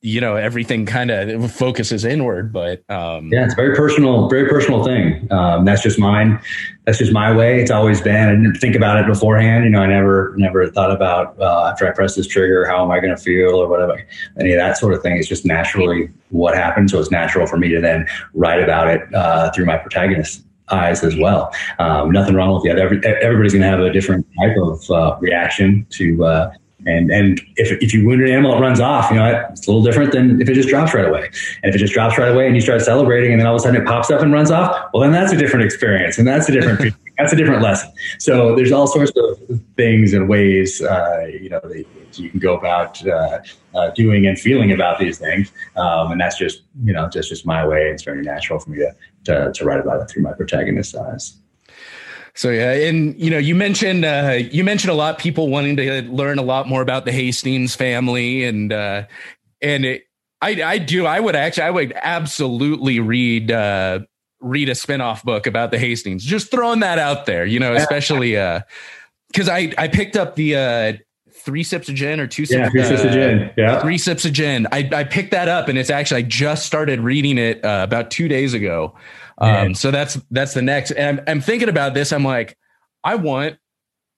you know everything kind of focuses inward but um yeah it's a very personal very personal thing. Um that's just mine. That's just my way. It's always been. I didn't think about it beforehand. You know i never never thought about uh, after i press this trigger how am i going to feel or whatever. Any of that sort of thing. It's just naturally what happened. So it's natural for me to then write about it uh, through my protagonist eyes as well. Um, nothing wrong with that. Every, everybody's going to have a different type of uh, reaction to uh, and and if, if you wound an animal, it runs off. You know, it's a little different than if it just drops right away. And if it just drops right away and you start celebrating, and then all of a sudden it pops up and runs off, well, then that's a different experience, and that's a different that's a different lesson. So there's all sorts of things and ways, uh, you know, that you can go about uh, uh, doing and feeling about these things, um, and that's just you know just just my way. It's very natural for me to to, to write about it through my protagonist's eyes. So yeah, and you know, you mentioned uh, you mentioned a lot people wanting to learn a lot more about the Hastings family, and uh, and it, I I do. I would actually. I would absolutely read uh, read a spinoff book about the Hastings. Just throwing that out there, you know, especially because uh, I I picked up the uh, three sips of gin or two sips, yeah, three sips of gin. Yeah, three sips of gin. I I picked that up and it's actually I just started reading it uh, about two days ago. Um, so that's that's the next. And I'm, I'm thinking about this. I'm like, I want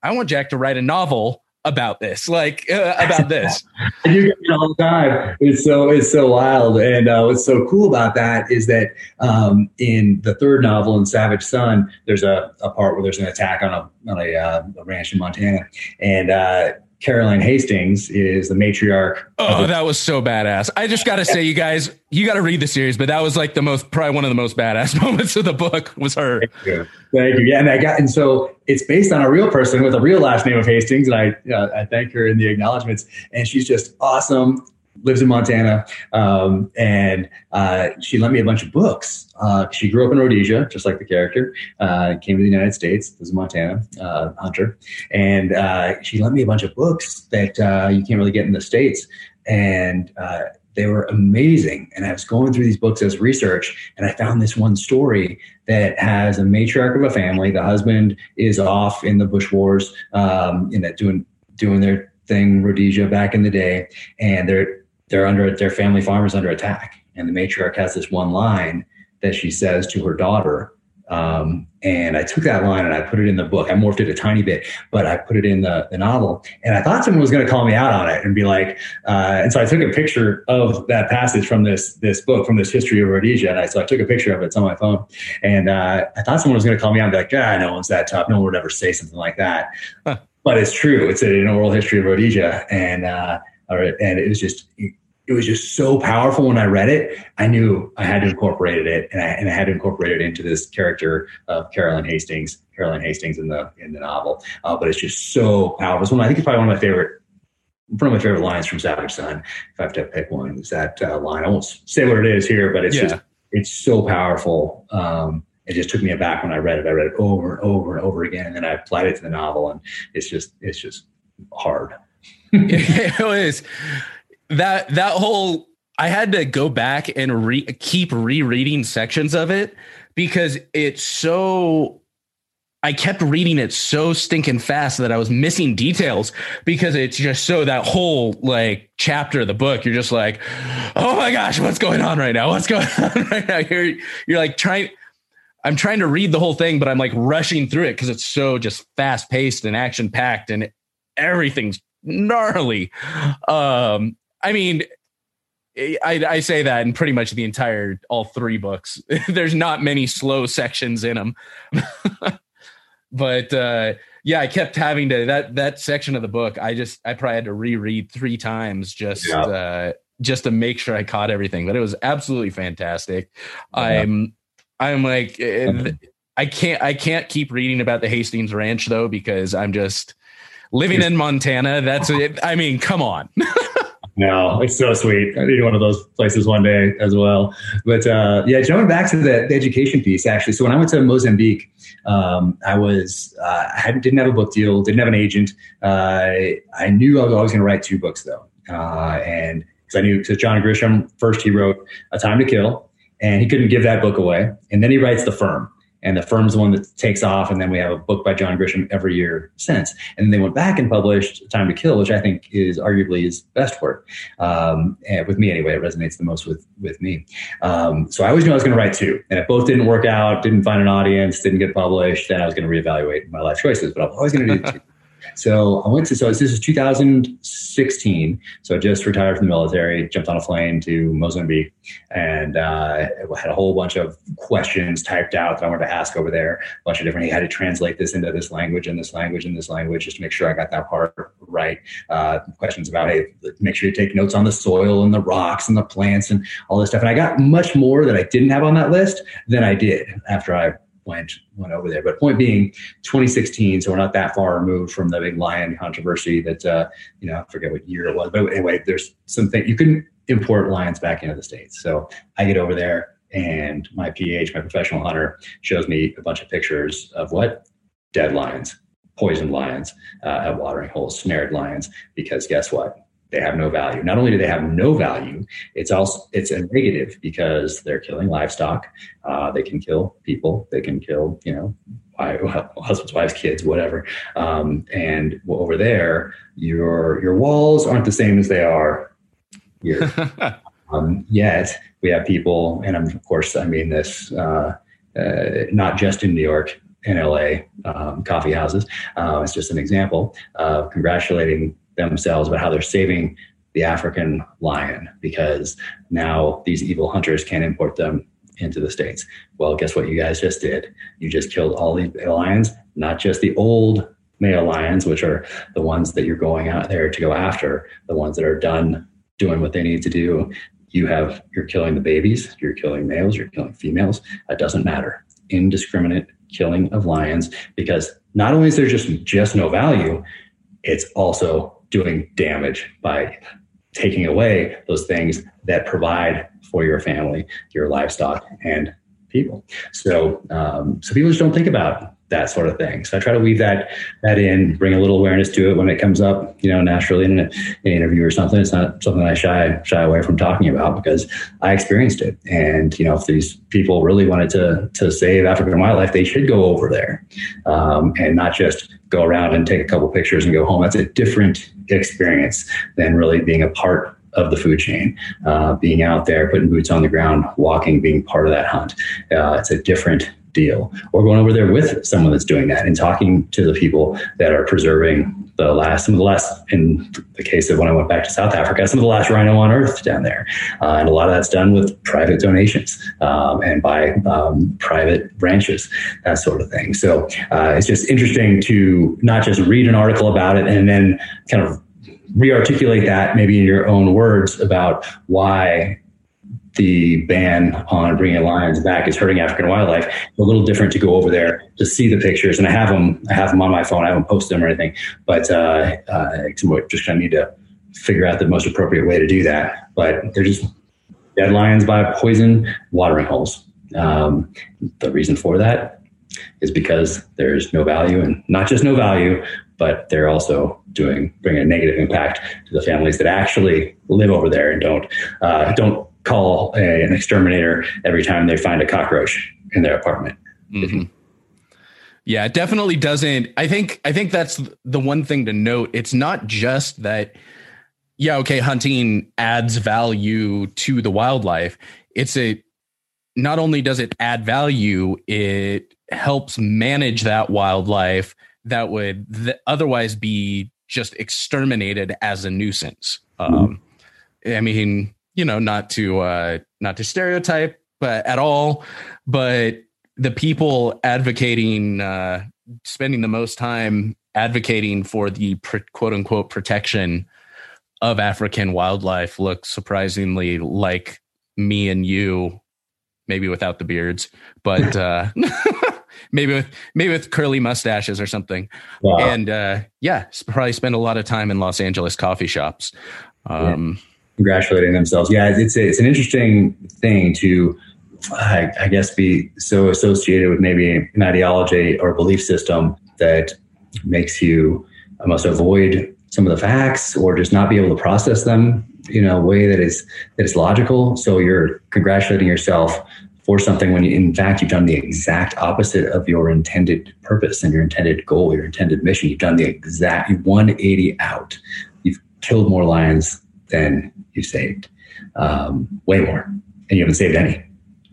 I want Jack to write a novel about this, like uh, about this. you get it all the time. It's so it's so wild, and uh, what's so cool about that is that um, in the third novel, in Savage Son, there's a, a part where there's an attack on a on a, uh, a ranch in Montana, and uh, Caroline Hastings is the matriarch. Oh, that was so badass. I just got to say, you guys, you got to read the series, but that was like the most, probably one of the most badass moments of the book was her. Thank you. Thank you. Yeah. And I got, and so it's based on a real person with a real last name of Hastings. And I, uh, I thank her in the acknowledgments. And she's just awesome lives in Montana, um, and uh, she lent me a bunch of books. Uh, she grew up in Rhodesia, just like the character. Uh, came to the United States, lives in Montana, uh, hunter, and uh, she lent me a bunch of books that uh, you can't really get in the states, and they were amazing. And I was going through these books as research, and I found this one story that has a matriarch of a family. The husband is off in the bush wars, um, in doing doing their thing, Rhodesia back in the day, and they're they're under their family farm is under attack, and the matriarch has this one line that she says to her daughter. Um, and I took that line and I put it in the book. I morphed it a tiny bit, but I put it in the, the novel. And I thought someone was going to call me out on it and be like, uh, and so I took a picture of that passage from this this book, from this history of Rhodesia. And I, so I took a picture of it. It's on my phone. And uh, I thought someone was going to call me out and be like, ah, no one's that tough. No one would ever say something like that. Huh. But it's true. It's an oral history of Rhodesia. And, uh, and it was just it was just so powerful when I read it. I knew I had to incorporate it, and I, and I had to incorporate it into this character of Carolyn Hastings, Carolyn Hastings in the in the novel. Uh, but it's just so powerful. It's one I think it's probably one of my favorite, one of my favorite lines from Savage Son. If I have to pick one, is that uh, line. I won't say what it is here, but it's yeah. just it's so powerful. Um, it just took me aback when I read it. I read it over and over and over again, and then I applied it to the novel, and it's just it's just hard. it is that that whole I had to go back and re- keep rereading sections of it because it's so I kept reading it so stinking fast that I was missing details because it's just so that whole like chapter of the book you're just like oh my gosh what's going on right now? What's going on right now? You're you're like trying I'm trying to read the whole thing but I'm like rushing through it because it's so just fast paced and action packed and everything's gnarly. Um I mean, I, I, say that in pretty much the entire all three books. There's not many slow sections in them, but uh, yeah, I kept having to that that section of the book. I just I probably had to reread three times just yeah. uh, just to make sure I caught everything. But it was absolutely fantastic. Yeah. I'm I'm like eh, I can't I can't keep reading about the Hastings Ranch though because I'm just living in Montana. That's it. I mean, come on. No, it's so sweet. I need one of those places one day as well. But uh, yeah, jumping back to the, the, education piece, actually. So when I went to Mozambique, um, I was uh, I didn't have a book deal, didn't have an agent. Uh, I knew I was always going to write two books though, uh, and because I knew because John Grisham first he wrote A Time to Kill, and he couldn't give that book away, and then he writes The Firm and the firm's the one that takes off. And then we have a book by John Grisham every year since. And then they went back and published Time to Kill, which I think is arguably his best work. Um, and with me anyway, it resonates the most with with me. Um, so I always knew I was going to write two. And if both didn't work out, didn't find an audience, didn't get published, then I was going to reevaluate my life choices. But I was always going to do two. So I went to, so this is 2016. So I just retired from the military, jumped on a plane to Mozambique and uh, had a whole bunch of questions typed out that I wanted to ask over there. A bunch of different, he had to translate this into this language and this language and this language just to make sure I got that part right. Uh, questions about, hey, make sure you take notes on the soil and the rocks and the plants and all this stuff. And I got much more that I didn't have on that list than I did after I went went over there. But point being, 2016, so we're not that far removed from the big lion controversy that uh, you know I forget what year it was. But anyway, there's something you couldn't import lions back into the states. So I get over there, and my PH, my professional hunter, shows me a bunch of pictures of what dead lions, poisoned lions uh, at watering holes, snared lions. Because guess what? They have no value. Not only do they have no value, it's also it's a negative because they're killing livestock. Uh, they can kill people. They can kill you know husbands, wives, kids, whatever. Um, and over there, your your walls aren't the same as they are here. um, yet we have people, and I'm, of course I mean this uh, uh, not just in New York, in LA, um, coffee houses. Uh, it's just an example of congratulating themselves about how they're saving the African lion because now these evil hunters can't import them into the states. Well, guess what you guys just did? You just killed all the lions, not just the old male lions, which are the ones that you're going out there to go after, the ones that are done doing what they need to do. You have you're killing the babies, you're killing males, you're killing females. It doesn't matter. Indiscriminate killing of lions because not only is there just just no value, it's also doing damage by taking away those things that provide for your family, your livestock, and people. So, um, so people just don't think about that sort of thing. So I try to weave that that in, bring a little awareness to it when it comes up, you know, naturally in an, interview or something. It's not something I shy shy away from talking about because I experienced it. And you know, if these people really wanted to to save African wildlife, they should go over there um, and not just go around and take a couple pictures and go home. That's a different experience than really being a part of the food chain, uh, being out there, putting boots on the ground, walking, being part of that hunt. Uh, it's a different deal. Or going over there with someone that's doing that and talking to the people that are preserving the last, some of the last, in the case of when I went back to South Africa, some of the last rhino on earth down there. Uh, and a lot of that's done with private donations um, and by um, private ranches, that sort of thing. So uh, it's just interesting to not just read an article about it and then kind of re-articulate that maybe in your own words about why the ban on bringing lions back is hurting African wildlife. A little different to go over there to see the pictures, and I have them. I have them on my phone. I haven't posted them or anything, but uh, uh, just kind of need to figure out the most appropriate way to do that. But they're just dead lions by poison watering holes. Um, the reason for that is because there's no value, and not just no value, but they're also doing bringing a negative impact to the families that actually live over there and don't uh, don't call a, an exterminator every time they find a cockroach in their apartment. Mm-hmm. Yeah, it definitely doesn't. I think I think that's the one thing to note. It's not just that yeah, okay, hunting adds value to the wildlife. It's a not only does it add value, it helps manage that wildlife that would th- otherwise be just exterminated as a nuisance. Mm-hmm. Um, I mean, you know, not to uh, not to stereotype, but at all, but the people advocating, uh, spending the most time advocating for the quote unquote protection of African wildlife look surprisingly like me and you, maybe without the beards, but uh, maybe with maybe with curly mustaches or something. Wow. And uh, yeah, probably spend a lot of time in Los Angeles coffee shops. Um, yeah. Congratulating themselves. Yeah, it's it's an interesting thing to. I, I guess be so associated with maybe an ideology or belief system that makes you almost avoid some of the facts or just not be able to process them in a way that is that is logical. So you're congratulating yourself for something when you, in fact, you've done the exact opposite of your intended purpose and your intended goal, your intended mission. You've done the exact 180 out. You've killed more lions than you saved, um, way more, and you haven't saved any.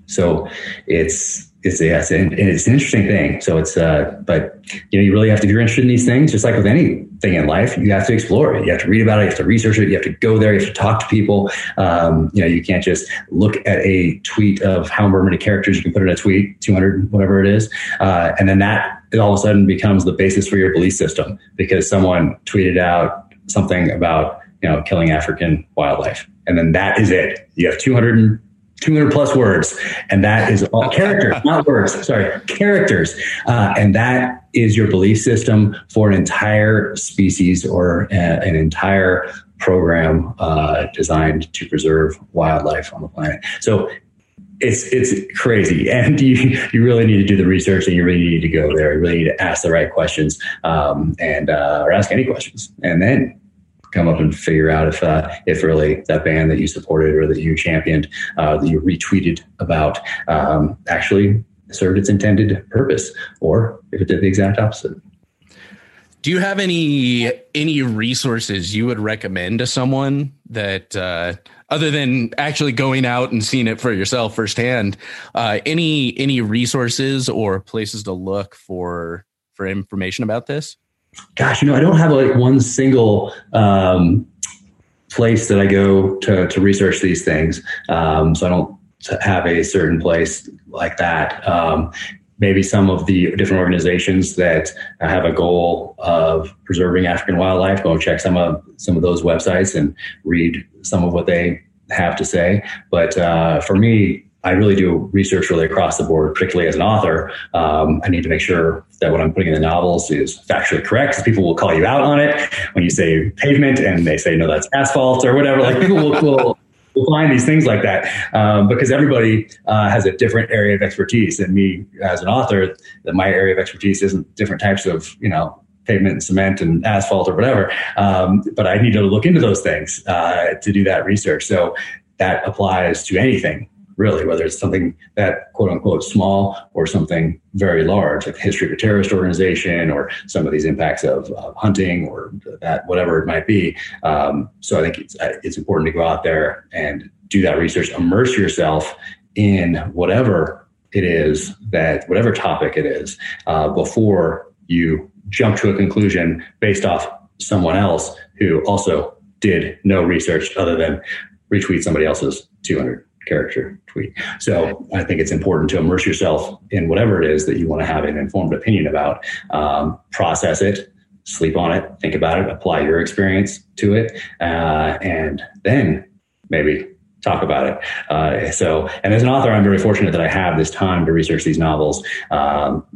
So it's it's yeah, it's an, it's an interesting thing. So it's uh, but you know, you really have to if you're interested in these things, just like with anything in life, you have to explore it. You have to read about it. You have to research it. You have to go there. You have to talk to people. Um, you know, you can't just look at a tweet of however many characters you can put in a tweet, 200, whatever it is, uh, and then that it all of a sudden becomes the basis for your belief system because someone tweeted out something about you know killing African wildlife, and then that is it. You have 200 200 plus words and that is all characters not words sorry characters. Uh, and that is your belief system for an entire species or a, uh, an entire program uh, designed to preserve wildlife on the planet. So it's it's crazy. And you you really need to do the research and you really need to go there. You really need to ask the right questions um, and uh, or ask any questions. And then come up and figure out if uh, if really that band that you supported or that you championed, uh, that you retweeted about, um, actually served its intended purpose, or if it did the exact opposite. Do you have any any resources you would recommend to someone that uh, other than actually going out and seeing it for yourself firsthand? Uh, any any resources or places to look for for information about this? Gosh, you know, I don't have like one single um, place that I go to to research these things, um, so I don't have a certain place like that. Um, maybe some of the different organizations that have a goal of preserving African wildlife, go check some of some of those websites and read some of what they have to say. But uh, for me, I really do research really across the board, particularly as an author. Um, I need to make sure that what I'm putting in the novels is factually correct. Because people will call you out on it when you say pavement and they say no, that's asphalt or whatever. Like people will, will we'll find these things like that um, because everybody uh, has a different area of expertise. And me, as an author, that my area of expertise isn't different types of you know pavement and cement and asphalt or whatever. Um, but I need to look into those things uh, to do that research. So that applies to anything really, whether it's something that quote unquote small or something very large, like the history of a terrorist organization or some of these impacts of, hunting or that whatever it might be. Um, so I think it's uh, it's important to go out there and do that research, immerse yourself in whatever it is that whatever topic it is uh, before you jump to a conclusion based off someone else who also did no research other than retweet somebody else's 200 character tweet. So I think it's important to immerse yourself in whatever it is that you want to have an informed opinion about, um, process it, sleep on it, think about it, apply your experience to it, uh, and then maybe talk about it. Uh, so, and as an author, I'm very fortunate that I have this time to research these novels. Um,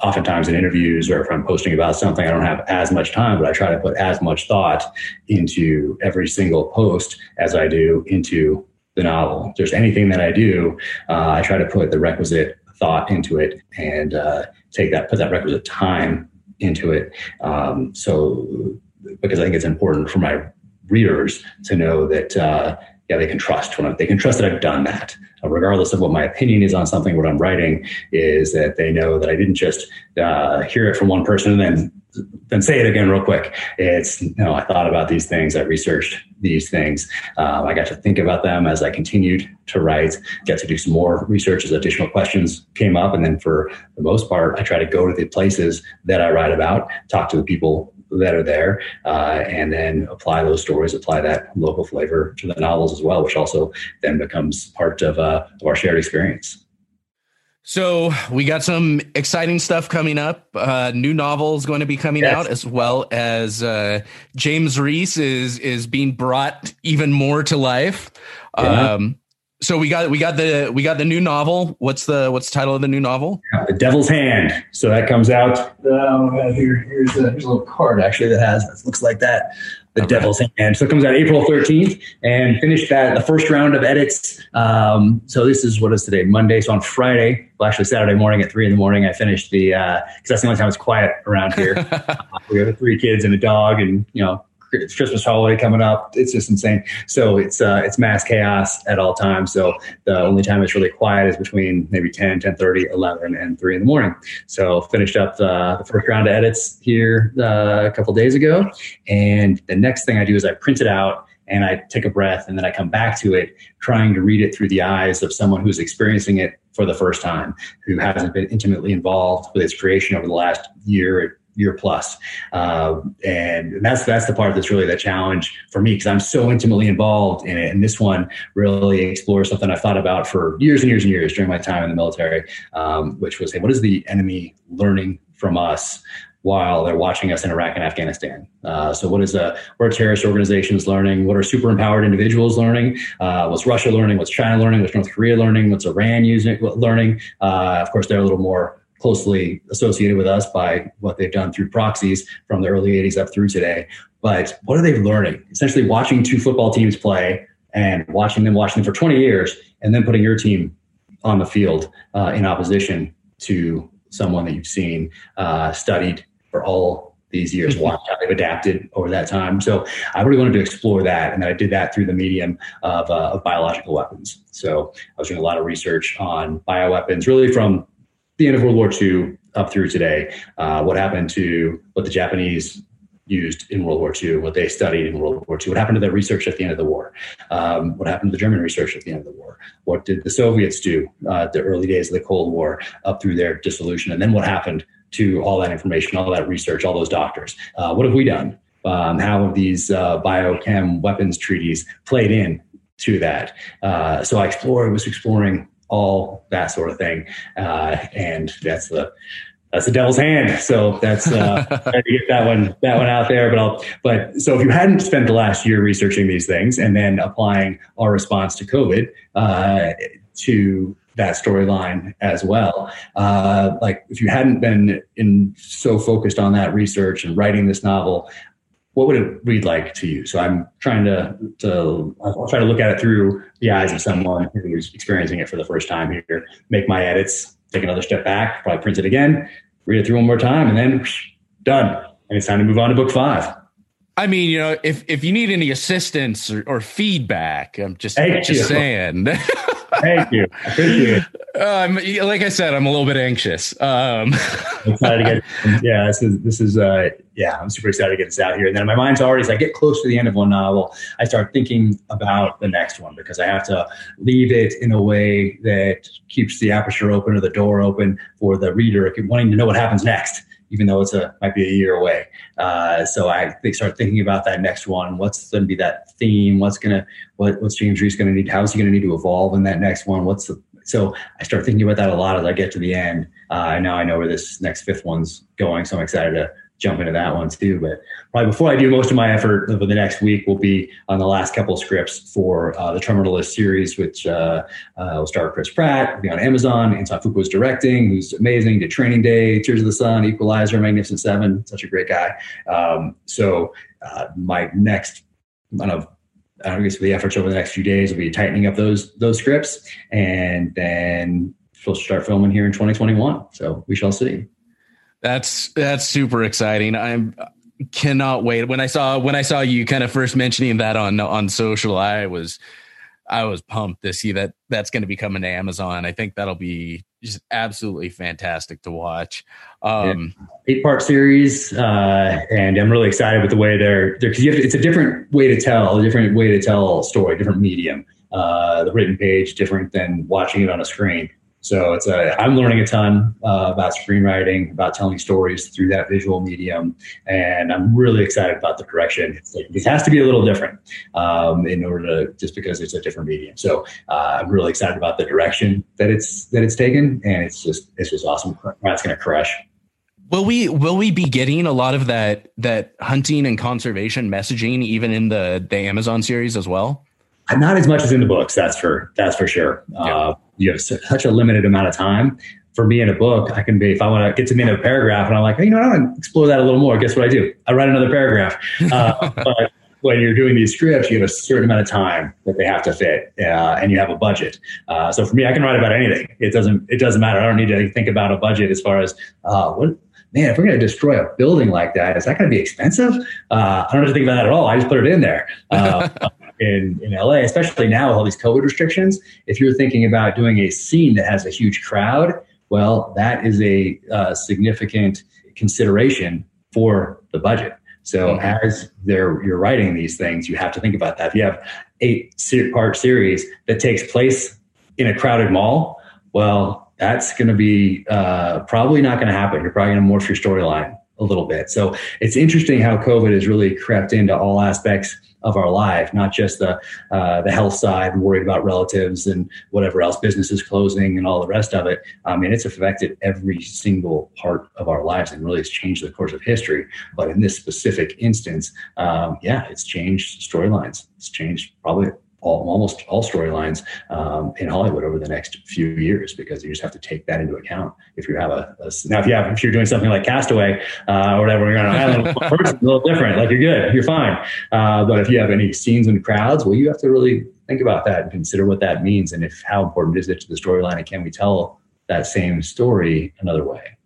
oftentimes in interviews or if I'm posting about something, I don't have as much time, but I try to put as much thought into every single post as I do into the novel. There's anything that I do, uh, I try to put the requisite thought into it and uh, take that, put that requisite time into it. Um, so, because I think it's important for my readers to know that, uh, yeah, they can trust when I, they can trust that I've done that, uh, regardless of what my opinion is on something. What I'm writing is that they know that I didn't just uh, hear it from one person and then then say it again real quick. It's you know I thought about these things, I researched these things, um, I got to think about them as I continued to write. Got to do some more research as additional questions came up, and then for the most part, I try to go to the places that I write about, talk to the people that are there, uh, and then apply those stories, apply that local flavor to the novels as well, which also then becomes part of, uh, of our shared experience. So we got some exciting stuff coming up. Uh, new novels going to be coming yes. out, as well as uh, James Reese is is being brought even more to life. Yeah. Um, so we got we got the we got the new novel. What's the what's the title of the new novel? The Devil's Hand. So that comes out. Uh, here, here's, a, here's a little card actually that has looks like that the okay. Devil's Hand. So it comes out April 13th and finished that the first round of edits. Um, so this is what is today, Monday. So on Friday, well, actually Saturday morning at three in the morning, I finished the because uh, that's the only time it's quiet around here. we have three kids and a dog, and you know it's Christmas holiday coming up. It's just insane. So it's uh, it's mass chaos at all times. So the only time it's really quiet is between maybe 10, 10 30, 11, and 3 in the morning. So finished up the, the first round of edits here uh, a couple days ago. And the next thing I do is I print it out and I take a breath and then I come back to it, trying to read it through the eyes of someone who's experiencing it for the first time, who hasn't been intimately involved with its creation over the last year year plus. Uh, and that's that's the part that's really the challenge for me because I'm so intimately involved in it. And this one really explores something I've thought about for years and years and years during my time in the military, um, which was, hey, what is the enemy learning from us? While they're watching us in Iraq and Afghanistan, uh, so what is a what are terrorist organizations learning? What are super empowered individuals learning? Uh, what's Russia learning? What's China learning? What's North Korea learning? What's Iran using learning? Uh, of course, they're a little more closely associated with us by what they've done through proxies from the early 80s up through today. But what are they learning? Essentially, watching two football teams play and watching them, watching them for 20 years, and then putting your team on the field uh, in opposition to someone that you've seen, uh, studied for all these years, watch how they've adapted over that time. So I really wanted to explore that, and I did that through the medium of, uh, of biological weapons. So I was doing a lot of research on bioweapons, really from the end of World War II up through today. Uh, what happened to what the Japanese used in World War II, what they studied in World War II, what happened to their research at the end of the war, um, what happened to the German research at the end of the war, what did the Soviets do uh, the early days of the Cold War up through their dissolution, and then what happened to all that information, all that research, all those doctors. Uh, what have we done? Um, how have these uh, biochem weapons treaties played in to that? Uh, so I explored, was exploring all that sort of thing, uh, and that's the that's the devil's hand. So that's uh, to get that one that one out there. But I'll but so if you hadn't spent the last year researching these things and then applying our response to COVID uh, to that storyline as well, uh, like if you hadn't been in so focused on that research and writing this novel. What would it read like to you? So I'm trying to, to I'll try to look at it through the eyes of someone who's experiencing it for the first time here. Make my edits, take another step back, probably print it again, read it through one more time, and then whoosh, done. And it's time to move on to book five. I mean, you know, if if you need any assistance or, or feedback, I'm just Thank just saying. Thank you. I appreciate it. Um, like I said, I'm a little bit anxious. Um. excited to get, yeah, this is, this is, uh, yeah, I'm super excited to get this out here. And then my mind's already, as I get close to the end of one novel, I start thinking about the next one because I have to leave it in a way that keeps the aperture open or the door open for the reader wanting to know what happens next even though it's a might be a year away. Uh, so I start thinking about that next one. What's going to be that theme? What's gonna what, what's James Reese going to need? How's he going to need to evolve in that next one? What's the so I start thinking about that a lot as I get to the end. Uh, and now I know where this next fifth one's going, so I'm excited to jump into that one too. But probably before I do most of my effort over the next week will be on the last couple scripts for uh, the Terminal List series, which uh, uh, will start Chris Pratt, will be on Amazon. Antoine Fuqua's directing, who's amazing. Did Training Day, Tears of the Sun, Equalizer, Magnificent Seven, such a great guy. Um, so uh, my next kind of I don't guess the efforts over the next few days will be tightening up those those scripts, and then we'll start filming here in 2021. So we shall see. That's that's super exciting. I'm cannot wait. When I saw when I saw you kind of first mentioning that on on social, I was I was pumped to see that that's going to be coming to Amazon. I think that'll be just absolutely fantastic to watch. Um, yeah. Eight part series, uh, and I'm really excited with the way they're because it's a different way to tell, a different way to tell a story, different medium. Uh, the written page different than watching it on a screen. So it's a, I'm learning a ton uh, about screenwriting, about telling stories through that visual medium, and I'm really excited about the direction. It's like, it has to be a little different um, in order to just because it's a different medium. So uh, I'm really excited about the direction that it's that it's taken, and it's just it's just awesome. That's going to crush. Will we will we be getting a lot of that that hunting and conservation messaging even in the the Amazon series as well? Not as much as in the books. That's for that's for sure. Yeah. Uh, you have such a limited amount of time. For me in a book, I can be, if I want to get to the end of a paragraph and I'm like, hey, you know, I want to explore that a little more. Guess what I do? I write another paragraph. Uh, but when you're doing these scripts, you have a certain amount of time that they have to fit, uh, and you have a budget. Uh, so for me, I can write about anything. It doesn't it doesn't matter. I don't need to think about a budget as far as uh, what man. If we're going to destroy a building like that, is that going to be expensive? Uh, I don't have to think about that at all. I just put it in there. In, in LA, especially now with all these COVID restrictions, if you're thinking about doing a scene that has a huge crowd, well, that is a uh, significant consideration for the budget. So mm-hmm. as they're, you're writing these things, you have to think about that. If you have eight part series that takes place in a crowded mall, well, that's going to be uh, probably not going to happen. You're probably going to morph your storyline a little bit. So it's interesting how COVID has really crept into all aspects of our life, not just the uh, the health side, worried about relatives and whatever else, businesses closing and all the rest of it. I mean, it's affected every single part of our lives and really has changed the course of history. But in this specific instance, um, yeah, it's changed storylines. It's changed probably all, almost all storylines um, in Hollywood over the next few years because you just have to take that into account. If you have a, a now, if you have if you're doing something like Castaway uh, or whatever, you're on an island, it's a little different. Like you're good, you're fine. Uh, but if you have any scenes and crowds, well, you have to really think about that and consider what that means and if how important is it to the storyline and can we tell that same story another way.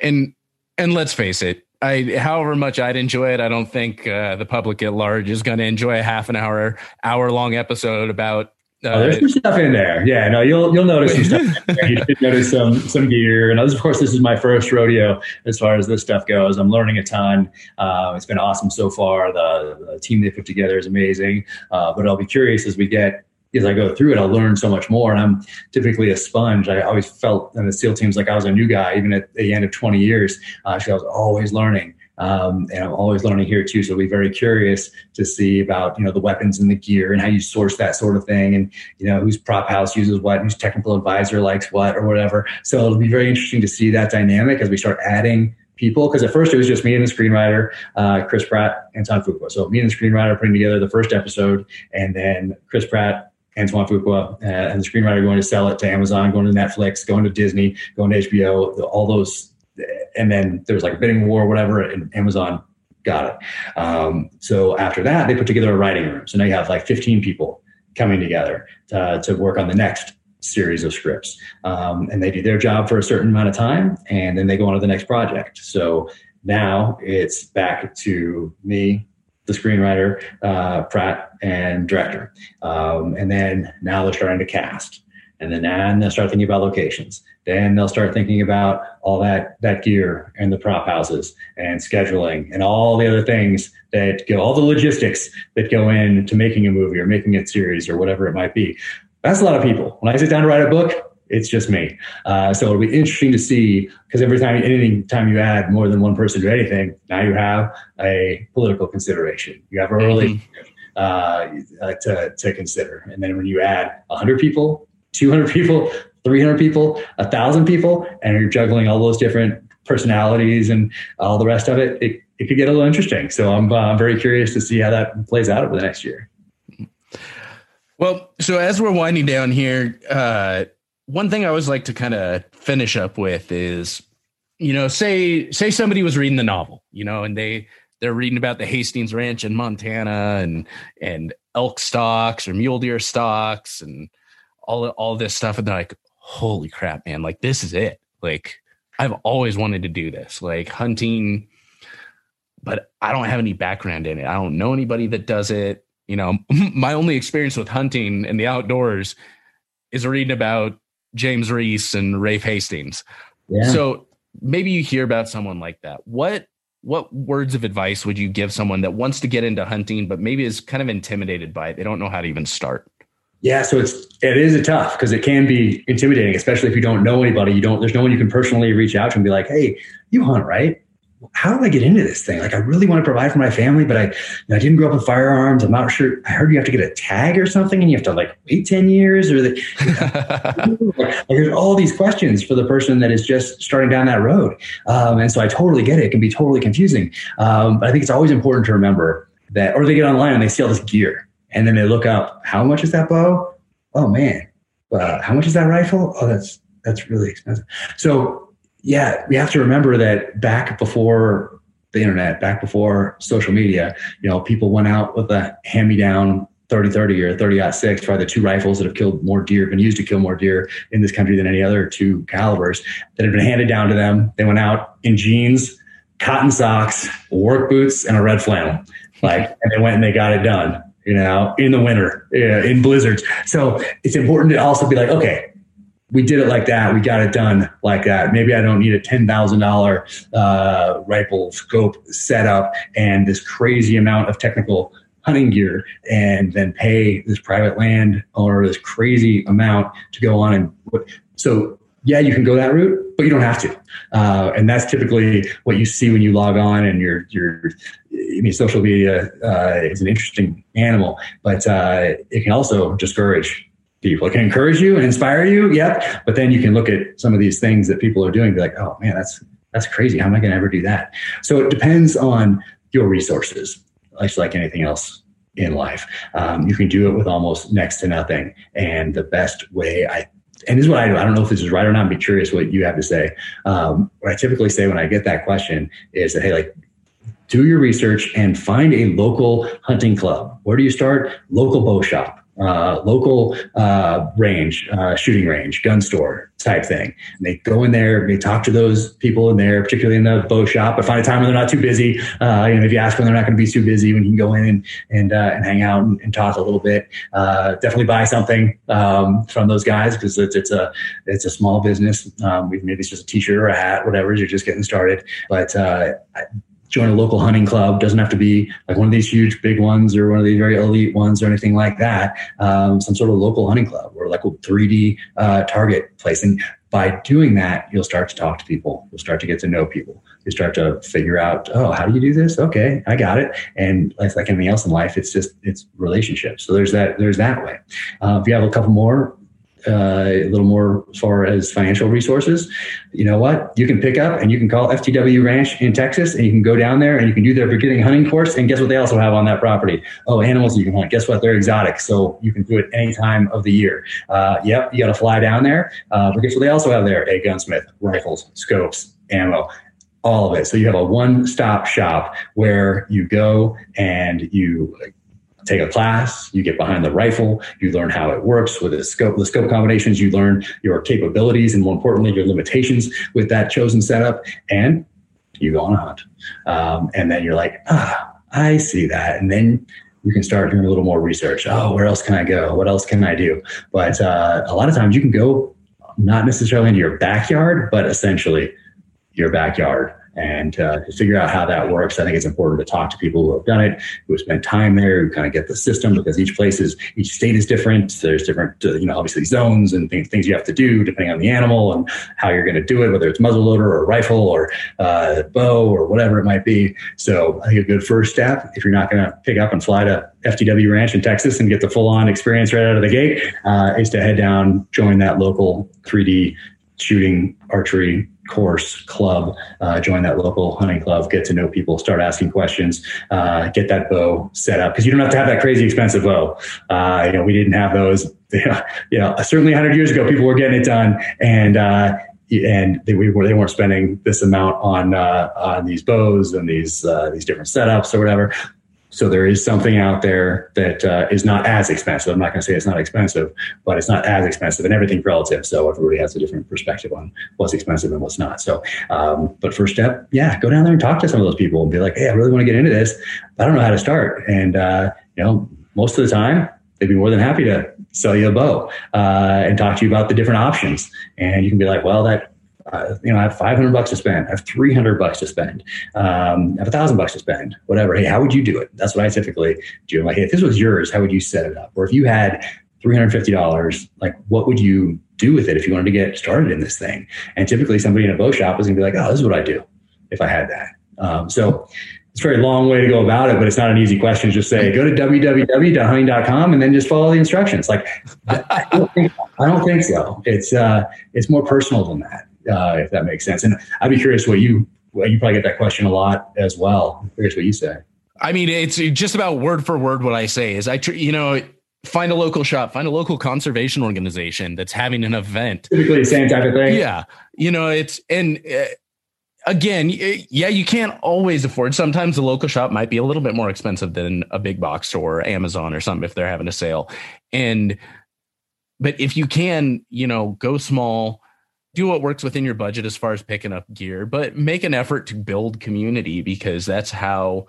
And and let's face it, I, however much I'd enjoy it, I don't think uh, the public at large is going to enjoy a half an hour, hour long episode about. Uh, oh, there's some stuff in there. Yeah, no, you'll you'll notice some stuff. you should notice some some gear, and of course, this is my first rodeo as far as this stuff goes. I'm learning a ton. Uh, it's been awesome so far. The, the, team they put together is amazing. Uh, but I'll be curious as we get as I go through it, I'll learn so much more. And I'm typically a sponge. I always felt in the SEAL teams like I was a new guy, even at the end of 20 years. Uh, I was always learning. Um, and I'm always learning here too. So be very curious to see about, you know, the weapons and the gear and how you source that sort of thing. And, you know, whose prop house uses what, whose technical advisor likes what or whatever. So it'll be very interesting to see that dynamic as we start adding people because at first it was just me and the screenwriter uh, chris pratt and Antoine Fuqua so me and the screenwriter putting together the first episode and then chris pratt Antoine Fuqua uh, and the screenwriter going to sell it to Amazon, going to Netflix, going to Disney, going to HBO, all those. And then there's like a bidding war, whatever, and Amazon got it. Um, so after that, they put together a writing room. So now you have like 15 people coming together to, to work on the next series of scripts. Um, and they do their job for a certain amount of time, and then they go on to the next project. So now it's back to me, the screenwriter, uh, Pratt, and director. Um, and then now they're starting to cast. And then, and they'll start thinking about locations. Then they'll start thinking about all that that gear and the prop houses and scheduling and all the other things that go, all the logistics that go into making a movie or making a series or whatever it might be. That's a lot of people. When I sit down to write a book, it's just me. Uh, so it'll be interesting to see because every time, any time you add more than one person to anything, now you have a political consideration. You have a mm-hmm. uh, to to consider, and then when you add hundred people, two hundred people, three hundred people, a thousand people, and you're juggling all those different personalities and all the rest of it, it, it could get a little interesting. So I'm, uh, I'm very curious to see how that plays out over the next year. Well, so as we're winding down here, uh, one thing I always like to kind of finish up with is, you know, say say somebody was reading the novel, you know, and they they're reading about the Hastings Ranch in Montana and and elk stocks or mule deer stocks and all all this stuff, and they're like, "Holy crap, man! Like this is it! Like I've always wanted to do this, like hunting." But I don't have any background in it. I don't know anybody that does it. You know, my only experience with hunting and the outdoors is reading about James Reese and Rafe Hastings. Yeah. So maybe you hear about someone like that. What what words of advice would you give someone that wants to get into hunting but maybe is kind of intimidated by it? They don't know how to even start. Yeah, so it's it is a tough because it can be intimidating, especially if you don't know anybody. You don't there's no one you can personally reach out to and be like, "Hey, you hunt, right? How do I get into this thing? Like, I really want to provide for my family, but I, you know, I didn't grow up with firearms. I'm not sure. I heard you have to get a tag or something, and you have to like wait ten years, or the, you know, like, there's all these questions for the person that is just starting down that road. Um, and so I totally get it. It can be totally confusing, um, but I think it's always important to remember that. Or they get online and they see all this gear, and then they look up how much is that bow? Oh man, uh, how much is that rifle? Oh, that's that's really expensive. So yeah, we have to remember that back before the internet, back before social media, you know, people went out with a hand me down 30 30 or 30 6, probably the two rifles that have killed more deer, been used to kill more deer in this country than any other two calibers that have been handed down to them. They went out in jeans, cotton socks, work boots, and a red flannel. Like, and they went and they got it done, you know, in the winter, in blizzards. So it's important to also be like, okay, we did it like that. We got it done like that. Maybe I don't need a ten thousand uh, rifle scope setup and this crazy amount of technical hunting gear, and then pay this private land or this crazy amount to go on and so. Yeah, you can go that route, but you don't have to. Uh, and that's typically what you see when you log on and you're, you're I mean, social media uh, is an interesting animal, but uh, it can also discourage people. It can encourage you and inspire you, yep. But then you can look at some of these things that people are doing, be like, oh man, that's that's crazy. How am I going to ever do that? So it depends on your resources, just like anything else in life. Um, you can do it with almost next to nothing. And the best way I and this is what I do. I don't know if this is right or not. I'm be curious what you have to say. Um, what I typically say when I get that question is that, hey, like, do your research and find a local hunting club. Where do you start? Local bow shop uh, local uh, range, uh, shooting range, gun store type thing. And they go in there, they talk to those people in there, particularly in the bow shop, but find a time when they're not too busy. Uh, you know, if you ask when they're not going to be too busy, when you can go in and and, uh, and hang out and, and, talk a little bit. Uh, definitely buy something um, from those guys because it's, it's a it's a small business. Um, maybe it's just a t-shirt or a hat, whatever. You're just getting started, but join a local hunting club. Doesn't have to be like one of these huge big ones or one of these very elite ones or anything like that. Um, some sort of local hunting club or like a 3D uh, target place. And by doing that, you'll start to talk to people. You'll start to get to know people. You start to figure out, oh, how do you do this? Okay, I got it. And like, like anything else in life, it's just it's relationships. So there's that there's that way. Uh, if you have a couple more uh, a little more as far as financial resources, you know what? You can pick up and you can call FTW Ranch in Texas and you can go down there and you can do their beginning hunting course. And guess what they also have on that property? Oh, animals you can hunt. Guess what? They're exotic. So you can do it any time of the year. Uh, yep, you got to fly down there. Uh, but guess what they also have there? A gunsmith, rifles, scopes, ammo all of it. So you have a one stop shop where you go and you take a class, you get behind the rifle, you learn how it works with the scope, the scope combinations, you learn your capabilities and more importantly, your limitations with that chosen setup, and you go on a hunt. Um, and then you're like, ah, I see that. And then you can start doing a little more research. Oh, where else can I go? What else can I do? But uh, a lot of times you can go not necessarily into your backyard, but essentially your backyard and uh, to figure out how that works, I think it's important to talk to people who have done it, who have spent time there, who kind of get the system because each place is, each state is different. There's different, uh, you know, obviously zones and things, things you have to do depending on the animal and how you're going to do it, whether it's muzzleloader or rifle or uh, bow or whatever it might be. So I think a good first step, if you're not going to pick up and fly to FTW Ranch in Texas and get the full on experience right out of the gate, uh, is to head down, join that local 3D shooting archery course club uh, join that local hunting club get to know people start asking questions uh, get that bow set up. Because you don't have to have that crazy expensive bow. Uh, you know we didn't have those you know certainly 100 years ago people were getting it done. And uh, and they, we were, they weren't spending this amount on uh, on these bows and these uh, these different setups or whatever so there is something out there that uh, is not as expensive. I'm not going to say it's not expensive, but it's not as expensive, and everything's relative. So everybody has a different perspective on what's expensive and what's not. So, um, but first step, yeah, go down there and talk to some of those people and be like, hey, I really want to get into this. I don't know how to start, and uh, you know, most of the time they'd be more than happy to sell you a bow uh, and talk to you about the different options. And you can be like, well, that uh, you know, I have 500 bucks to spend. I have 300 bucks to spend. Um, I have a thousand bucks to spend, whatever. Hey, how would you do it? That's what I typically do. I'm like, hey, if this was yours, how would you set it up? Or if you had $350, like what would you do with it if you wanted to get started in this thing? And typically somebody in a bow shop is gonna be like, oh, this is what I do if I had that. Um, so it's a very long way to go about it, but it's not an easy question. Just say, go to www.hunting.com and then just follow the instructions. Like, I, I, don't, think, I don't think so. It's, uh, it's more personal than that uh, if that makes sense. And I'd be curious what you you probably get that question a lot as well. I'm curious what you say. I mean, it's just about word for word what I say is I, tr- you know, find a local shop, find a local conservation organization that's having an event. Typically the same type of thing. Yeah. You know, it's, and uh, again, yeah, you can't always afford. Sometimes the local shop might be a little bit more expensive than a big box store or Amazon or something if they're having a sale. And, but if you can, you know, go small, do what works within your budget as far as picking up gear, but make an effort to build community because that's how.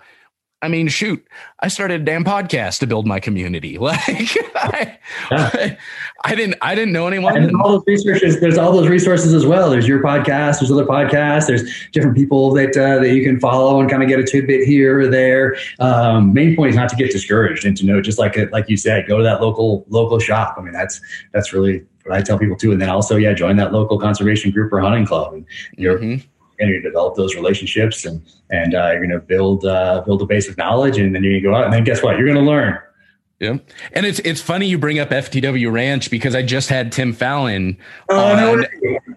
I mean, shoot, I started a damn podcast to build my community. Like, I, yeah. I, didn't, I didn't know anyone. And all those resources, there's all those resources as well. There's your podcast. There's other podcasts. There's different people that uh, that you can follow and kind of get a tidbit here or there. Um, main point is not to get discouraged and to know, just like like you said, go to that local local shop. I mean, that's that's really what I tell people too. And then also, yeah, join that local conservation group or hunting club. And you're mm-hmm. going to develop those relationships and and uh, you're going to build uh, build a base of knowledge. And then you go out and then guess what? You're going to learn. Yeah, and it's it's funny you bring up FTW Ranch because I just had Tim Fallon. Oh no!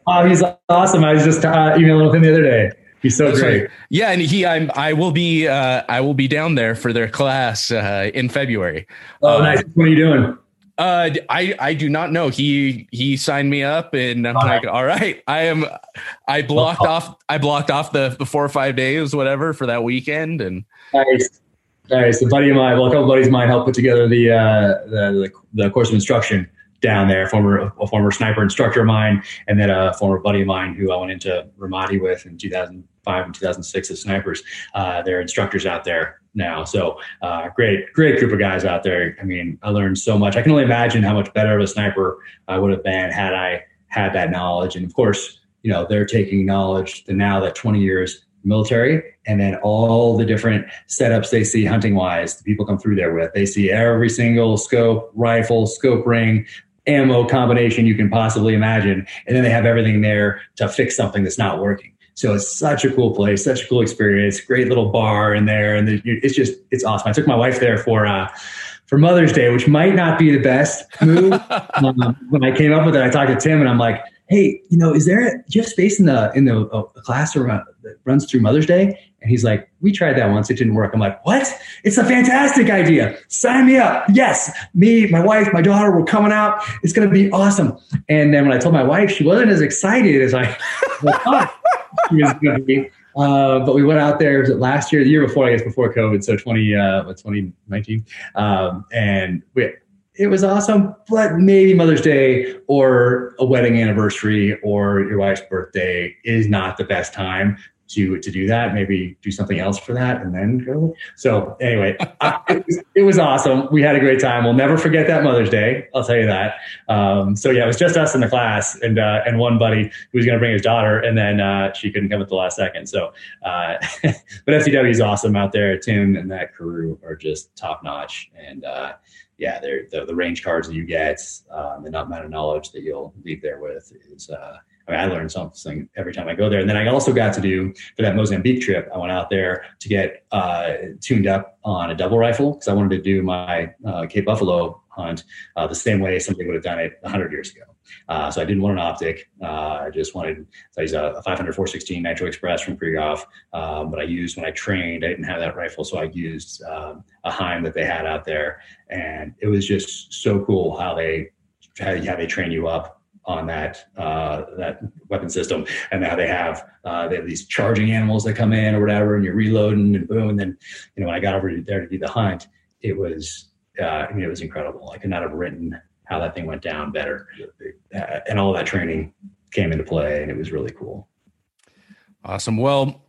Oh, he's awesome. I was just uh, emailing with him the other day. He's so That's great. Right. Yeah, and he, I'm, I will be, uh, I will be down there for their class uh, in February. Oh, uh, nice. What are you doing? Uh, I I do not know. He he signed me up, and I'm all like, right. all right, I am. I blocked oh. off. I blocked off the the four or five days, whatever, for that weekend, and nice. So a buddy of mine, well, a couple buddies of mine helped put together the, uh, the, the, the course of instruction down there, former a former sniper instructor of mine, and then a former buddy of mine who I went into Ramadi with in 2005 and 2006 as snipers. Uh, they're instructors out there now, so uh, great, great group of guys out there. I mean, I learned so much. I can only imagine how much better of a sniper I would have been had I had that knowledge. And of course, you know, they're taking knowledge to now that 20 years military and then all the different setups they see hunting wise the people come through there with they see every single scope rifle scope ring ammo combination you can possibly imagine and then they have everything there to fix something that's not working so it's such a cool place such a cool experience great little bar in there and it's just it's awesome i took my wife there for uh for Mother's Day, which might not be the best move. um, when I came up with it, I talked to Tim and I'm like, hey, you know, is there, do you have space in the, in the uh, class that runs through Mother's Day? And he's like, we tried that once. It didn't work. I'm like, what? It's a fantastic idea. Sign me up. Yes. Me, my wife, my daughter, we're coming out. It's going to be awesome. And then when I told my wife, she wasn't as excited as I thought was going to be. Uh, but we went out there. Was it last year, the year before, I guess, before COVID, so 20, uh, 2019, um, and we it was awesome, but maybe Mother's Day or a wedding anniversary or your wife's birthday is not the best time to to do that. Maybe do something else for that and then go. So anyway, I, it, was, it, was, awesome. We had a great time. We'll never forget that Mother's Day. I'll tell you that. Um, so yeah, it was just us in the class and uh, and one buddy who was going to bring his daughter, and then uh, she couldn't come at the last second. So, uh, but FTW is awesome out there. Tim and that crew are just top notch, and uh, yeah, the, the range cards that you get, um, the amount of knowledge that you'll leave there with is, uh, I, mean, I learned something every time I go there. And then I also got to do for that Mozambique trip, I went out there to get uh, tuned up on a double rifle because I wanted to do my uh, Cape Buffalo hunt uh, the same way somebody would have done it 100 years ago. Uh, so I didn't want an optic. Uh, I just wanted, so I used a, a 500 416 Nitro Express from Krieghoff. Um, but I used, when I trained, I didn't have that rifle. So I used um, a Heym that they had out there. And it was just so cool how they, how, how they train you up on that uh, that weapon system, and now they have uh, they have these charging animals that come in or whatever, and you're reloading and boom. And then you know when I got over there to do the hunt, it was uh, I mean it was incredible. I could not have written how that thing went down better. And all that training came into play, and it was really cool. Awesome. Well,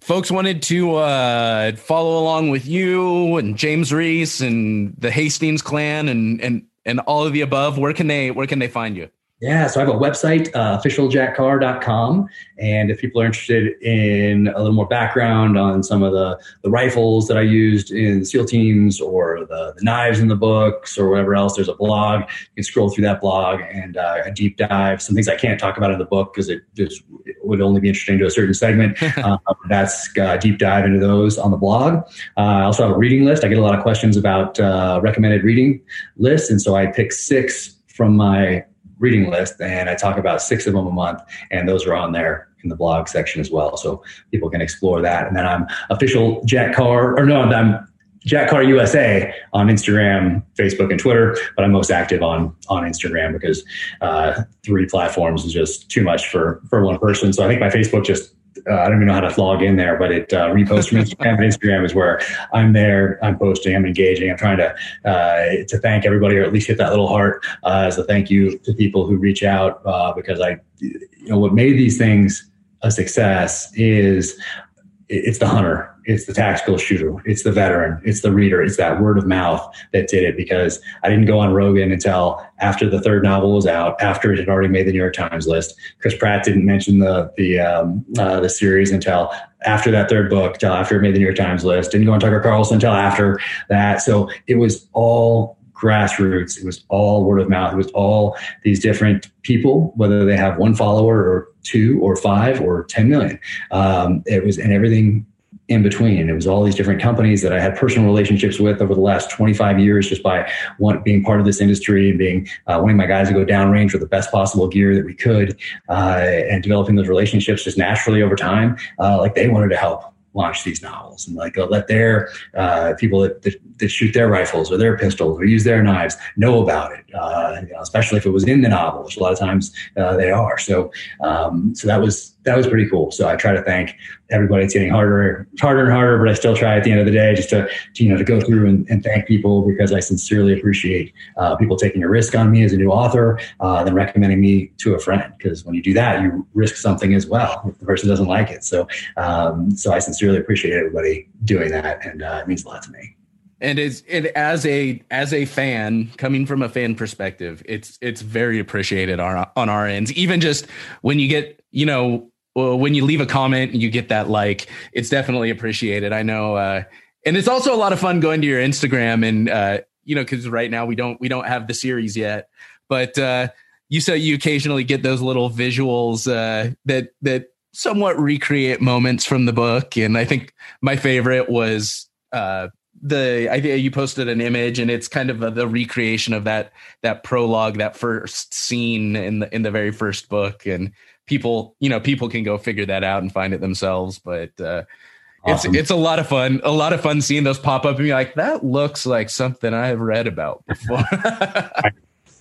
folks wanted to uh, follow along with you and James Reese and the Hastings clan and and and all of the above. Where can they where can they find you? Yeah, so I have a website, uh, officialjackcarr.com. And if people are interested in a little more background on some of the, the rifles that I used in SEAL teams or the, the knives in the books or whatever else, there's a blog. You can scroll through that blog and uh, a deep dive. Some things I can't talk about in the book because it just it would only be interesting to a certain segment. uh, that's uh, deep dive into those on the blog. Uh, I also have a reading list. I get a lot of questions about uh, recommended reading lists. And so I pick six from my reading list, and I talk about six of them a month, and those are on there in the blog section as well, so people can explore that. And then I'm official Jack Carr, or no, I'm Jack Carr USA on Instagram, Facebook, and Twitter, but I'm most active on on Instagram because uh, three platforms is just too much for for one person. So I think my Facebook just uh, I don't even know how to log in there, but it uh, reposts from Instagram. Instagram is where I'm there. I'm posting. I'm engaging. I'm trying to uh, to thank everybody, or at least hit that little heart uh, as a thank you to people who reach out uh, because I, you know, what made these things a success is it's the hunter it's the tactical shooter, it's the veteran, it's the reader, it's that word of mouth that did it because I didn't go on Rogan until after the third novel was out, after it had already made the New York Times list. Chris Pratt didn't mention the the um, uh, the series until after that third book, until after it made the New York Times list. Didn't go on Tucker Carlson until after that. So it was all grassroots. It was all word of mouth. It was all these different people, whether they have one follower or two or five or 10 million. Um, it was, and everything in between. It was all these different companies that I had personal relationships with over the last 25 years, just by one, being part of this industry and being uh, wanting my guys to go downrange with the best possible gear that we could, uh, and developing those relationships just naturally over time. Uh, like they wanted to help launch these novels and like let their uh, people that, that, that shoot their rifles or their pistols or use their knives know about it, uh, you know, especially if it was in the novel, which a lot of times uh, they are. So, um, so that was that was pretty cool. So I try to thank everybody. It's getting harder, harder and harder, but I still try at the end of the day just to, to you know to go through and, and, thank people because I sincerely appreciate uh, people taking a risk on me as a new author, uh, then recommending me to a friend. Because when you do that, you risk something as well if the person doesn't like it. So, um, so I sincerely appreciate everybody doing that, and uh, it means a lot to me and it's it as a as a fan coming from a fan perspective it's it's very appreciated on, on our ends. Even just when you get you know when you leave a comment and you get that like it's definitely appreciated. I know uh and it's also a lot of fun going to your instagram and uh you know because right now we don't we don't have the series yet. But uh you say you occasionally get those little visuals uh that that somewhat recreate moments from the book. And i think my favorite was uh the idea you posted an image and it's kind of a, the recreation of that that prologue that first scene in the in the very first book. And people you know people can go figure that out and find it themselves but uh awesome. it's it's a lot of fun a lot of fun seeing those pop up and be like that looks like something i've read about before.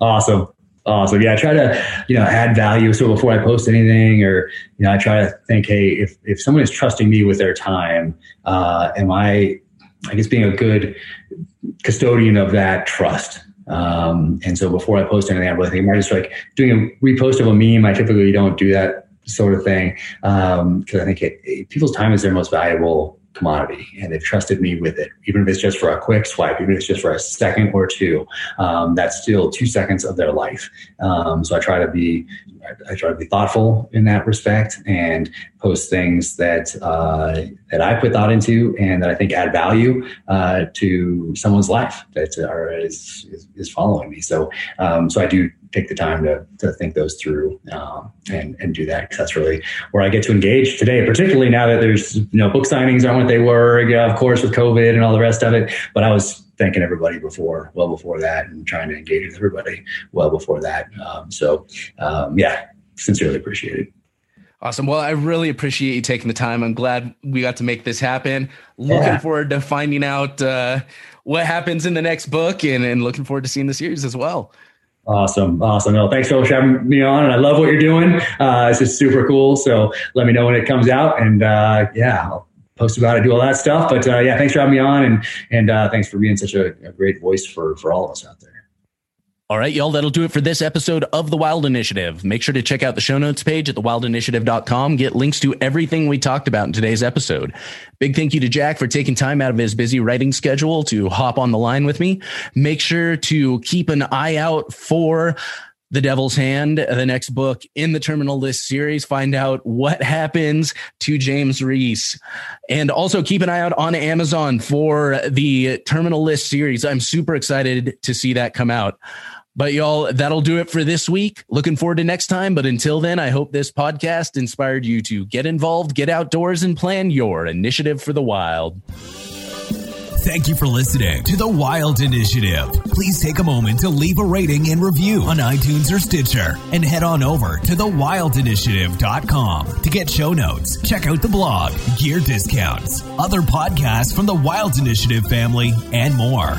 Awesome. Awesome. Yeah i try to you know add value so before i post anything or you know i try to think hey if if someone is trusting me with their time uh am i I guess being a good custodian of that trust. Um, and so before I post anything, I really think I'm just like doing a repost of a meme. I typically don't do that sort of thing because um, I think it, it, people's time is their most valuable commodity and they've trusted me with it even if it's just for a quick swipe even if it's just for a second or two um, that's still two seconds of their life um, so i try to be I, try to be thoughtful in that respect and post things that uh, that I put thought into and that I think add value uh, to someone's life that are, is, is, is following me. So um, so I do take the time to, to think those through um, and and do that because that's really where I get to engage today. Particularly now that there's you know book signings aren't what they were, yeah, of course with COVID and all the rest of it. But I was thanking everybody before, well before that, and trying to engage with everybody well before that. Um, so, um, yeah, sincerely appreciated. Awesome. Well, I really appreciate you taking the time. I'm glad we got to make this happen. Looking yeah. forward to finding out uh, what happens in the next book and, and looking forward to seeing the series as well. Awesome. Awesome. No, thanks so much for having me on. And I love what you're doing. Uh, this is super cool. So let me know when it comes out. And uh, yeah, I'll post about it, do all that stuff. But uh, yeah, thanks for having me on, and and uh, thanks for being such a, a, great voice for for all of us out there. All right, y'all, that'll do it for this episode of The Wild Initiative. Make sure to check out the show notes page at thewildinitiative.com. Get links to everything we talked about in today's episode. Big thank you to Jack for taking time out of his busy writing schedule to hop on the line with me. Make sure to keep an eye out for the Devil's Hand, the next book in the Terminal List series. Find out what happens to James Reese. And also keep an eye out on Amazon for the Terminal List series. I'm super excited to see that come out. But y'all, that'll do it for this week. Looking forward to next time. But until then, I hope this podcast inspired you to get involved, get outdoors, and plan your initiative for the wild. Thank you for listening to The Wild Initiative. Please take a moment to leave a rating and review on iTunes or Stitcher and head on over to thewildinitiative.com to get show notes, check out the blog, gear discounts, other podcasts from the Wild Initiative family, and more.